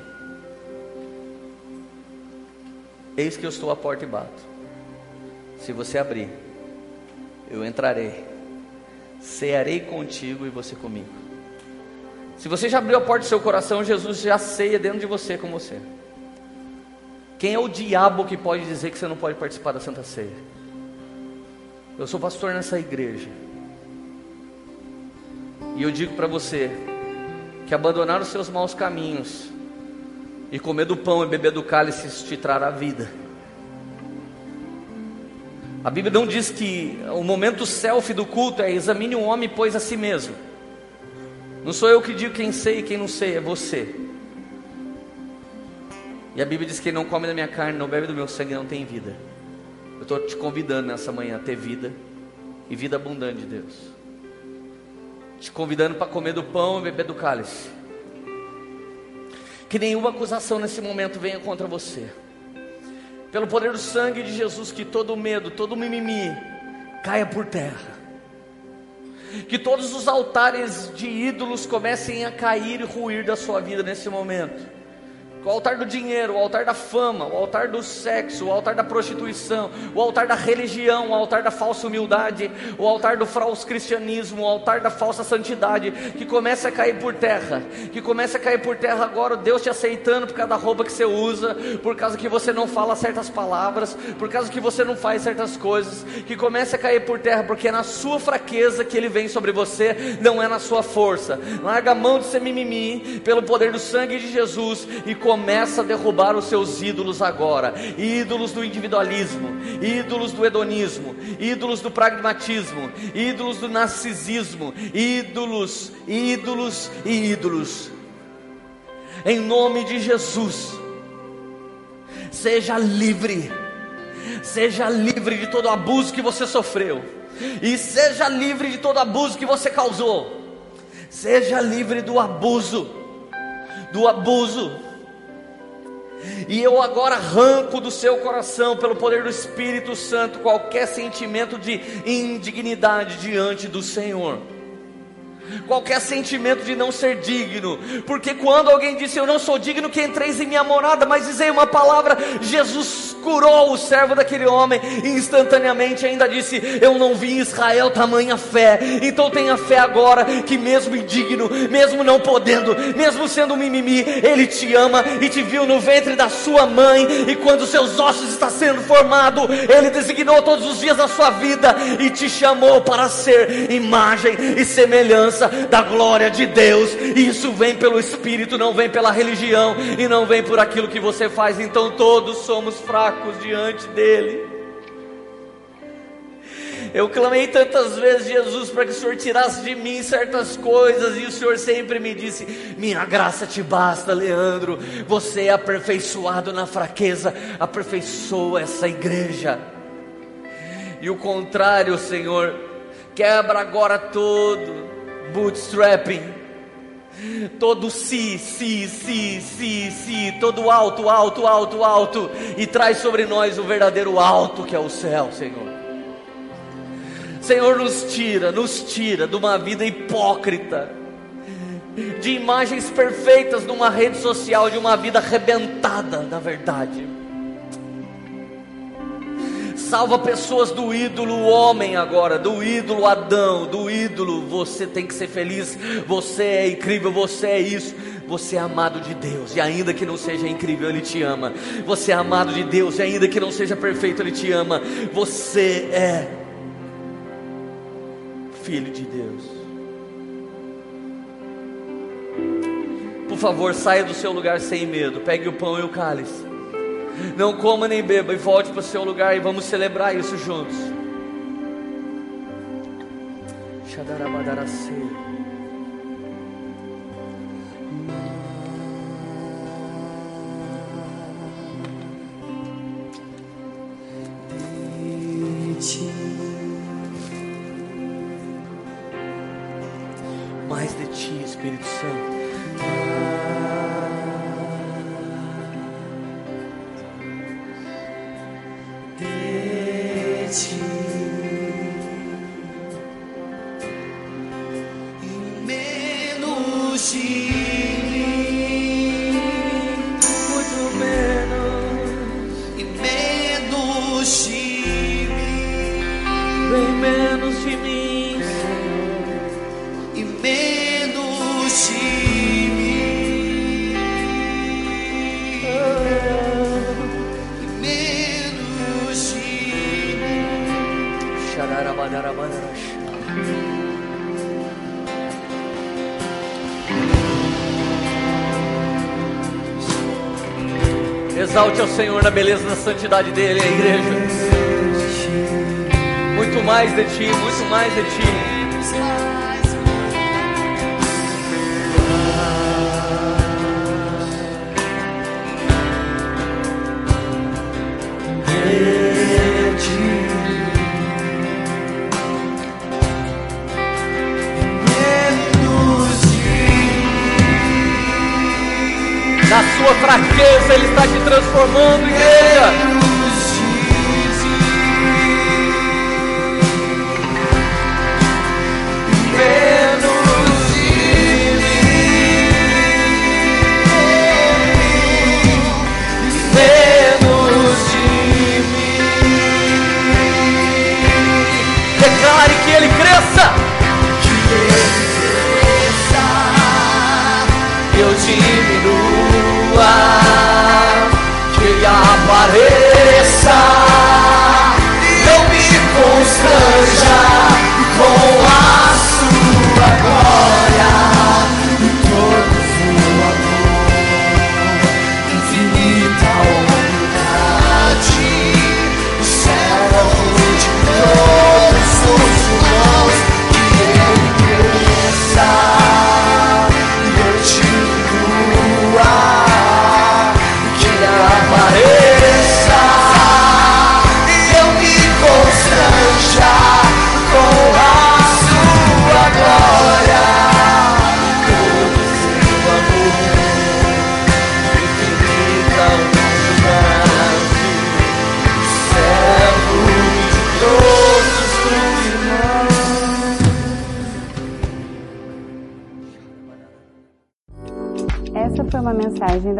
[SPEAKER 2] Eis que eu estou à porta e bato. Se você abrir, eu entrarei, cearei contigo e você comigo. Se você já abriu a porta do seu coração, Jesus já ceia dentro de você com você. Quem é o diabo que pode dizer que você não pode participar da Santa Ceia? Eu sou pastor nessa igreja. E eu digo para você que abandonar os seus maus caminhos e comer do pão e beber do cálice te trará vida. A Bíblia não diz que o momento selfie do culto é examine um homem pois a si mesmo. Não sou eu que digo quem sei e quem não sei, é você. E a Bíblia diz que quem não come da minha carne, não bebe do meu sangue, não tem vida. Eu estou te convidando nessa manhã a ter vida e vida abundante de Deus. Te convidando para comer do pão e beber do cálice. Que nenhuma acusação nesse momento venha contra você pelo poder do sangue de Jesus, que todo medo, todo mimimi caia por terra. Que todos os altares de ídolos comecem a cair e ruir da sua vida nesse momento o altar do dinheiro, o altar da fama, o altar do sexo, o altar da prostituição, o altar da religião, o altar da falsa humildade, o altar do falso cristianismo, o altar da falsa santidade, que comece a cair por terra, que comece a cair por terra agora, Deus te aceitando por causa da roupa que você usa, por causa que você não fala certas palavras, por causa que você não faz certas coisas, que comece a cair por terra, porque é na sua fraqueza que Ele vem sobre você, não é na sua força. Larga a mão de ser mimimi, pelo poder do sangue de Jesus e começa a derrubar os seus ídolos agora. Ídolos do individualismo, ídolos do hedonismo, ídolos do pragmatismo, ídolos do narcisismo, ídolos, ídolos e ídolos. Em nome de Jesus, seja livre, seja livre de todo abuso que você sofreu, e seja livre de todo abuso que você causou, seja livre do abuso, do abuso e eu agora arranco do seu coração, pelo poder do Espírito Santo, qualquer sentimento de indignidade diante do Senhor. Qualquer sentimento de não ser digno, porque quando alguém disse eu não sou digno que entreis em minha morada, mas dizei uma palavra, Jesus curou o servo daquele homem e instantaneamente ainda disse: Eu não vi em Israel tamanha fé, então tenha fé agora que mesmo indigno, mesmo não podendo, mesmo sendo um mimimi, Ele te ama e te viu no ventre da sua mãe, e quando seus ossos estão sendo formados, Ele designou todos os dias da sua vida e te chamou para ser imagem e semelhança da glória de Deus. Isso vem pelo Espírito, não vem pela religião e não vem por aquilo que você faz. Então todos somos fracos diante dele. Eu clamei tantas vezes, Jesus, para que o Senhor tirasse de mim certas coisas, e o Senhor sempre me disse: Minha graça te basta, Leandro. Você é aperfeiçoado na fraqueza, aperfeiçoa essa igreja. E o contrário, Senhor, quebra agora todo bootstrapping, todo si, si, si, si, si, todo alto, alto, alto, alto, e traz sobre nós o verdadeiro alto que é o céu, Senhor. Senhor, nos tira, nos tira de uma vida hipócrita, de imagens perfeitas numa rede social, de uma vida arrebentada, na verdade. Salva pessoas do ídolo homem agora, do ídolo Adão, do ídolo você tem que ser feliz, você é incrível, você é isso. Você é amado de Deus, e ainda que não seja incrível, Ele te ama. Você é amado de Deus, e ainda que não seja perfeito, Ele te ama. Você é filho de Deus. Por favor, saia do seu lugar sem medo. Pegue o pão e o cálice. Não coma nem beba e volte para o seu lugar e vamos celebrar isso juntos. Mais de ti, Espírito Santo. ti. E menos de mim, muito menos. E menos de mim, bem menos de mim. Exalte ao Senhor na beleza da santidade dele, a igreja. Muito mais de ti, muito mais de ti. Sua fraqueza, Ele está te transformando, igreja. Diminua, que apareça, não me constranja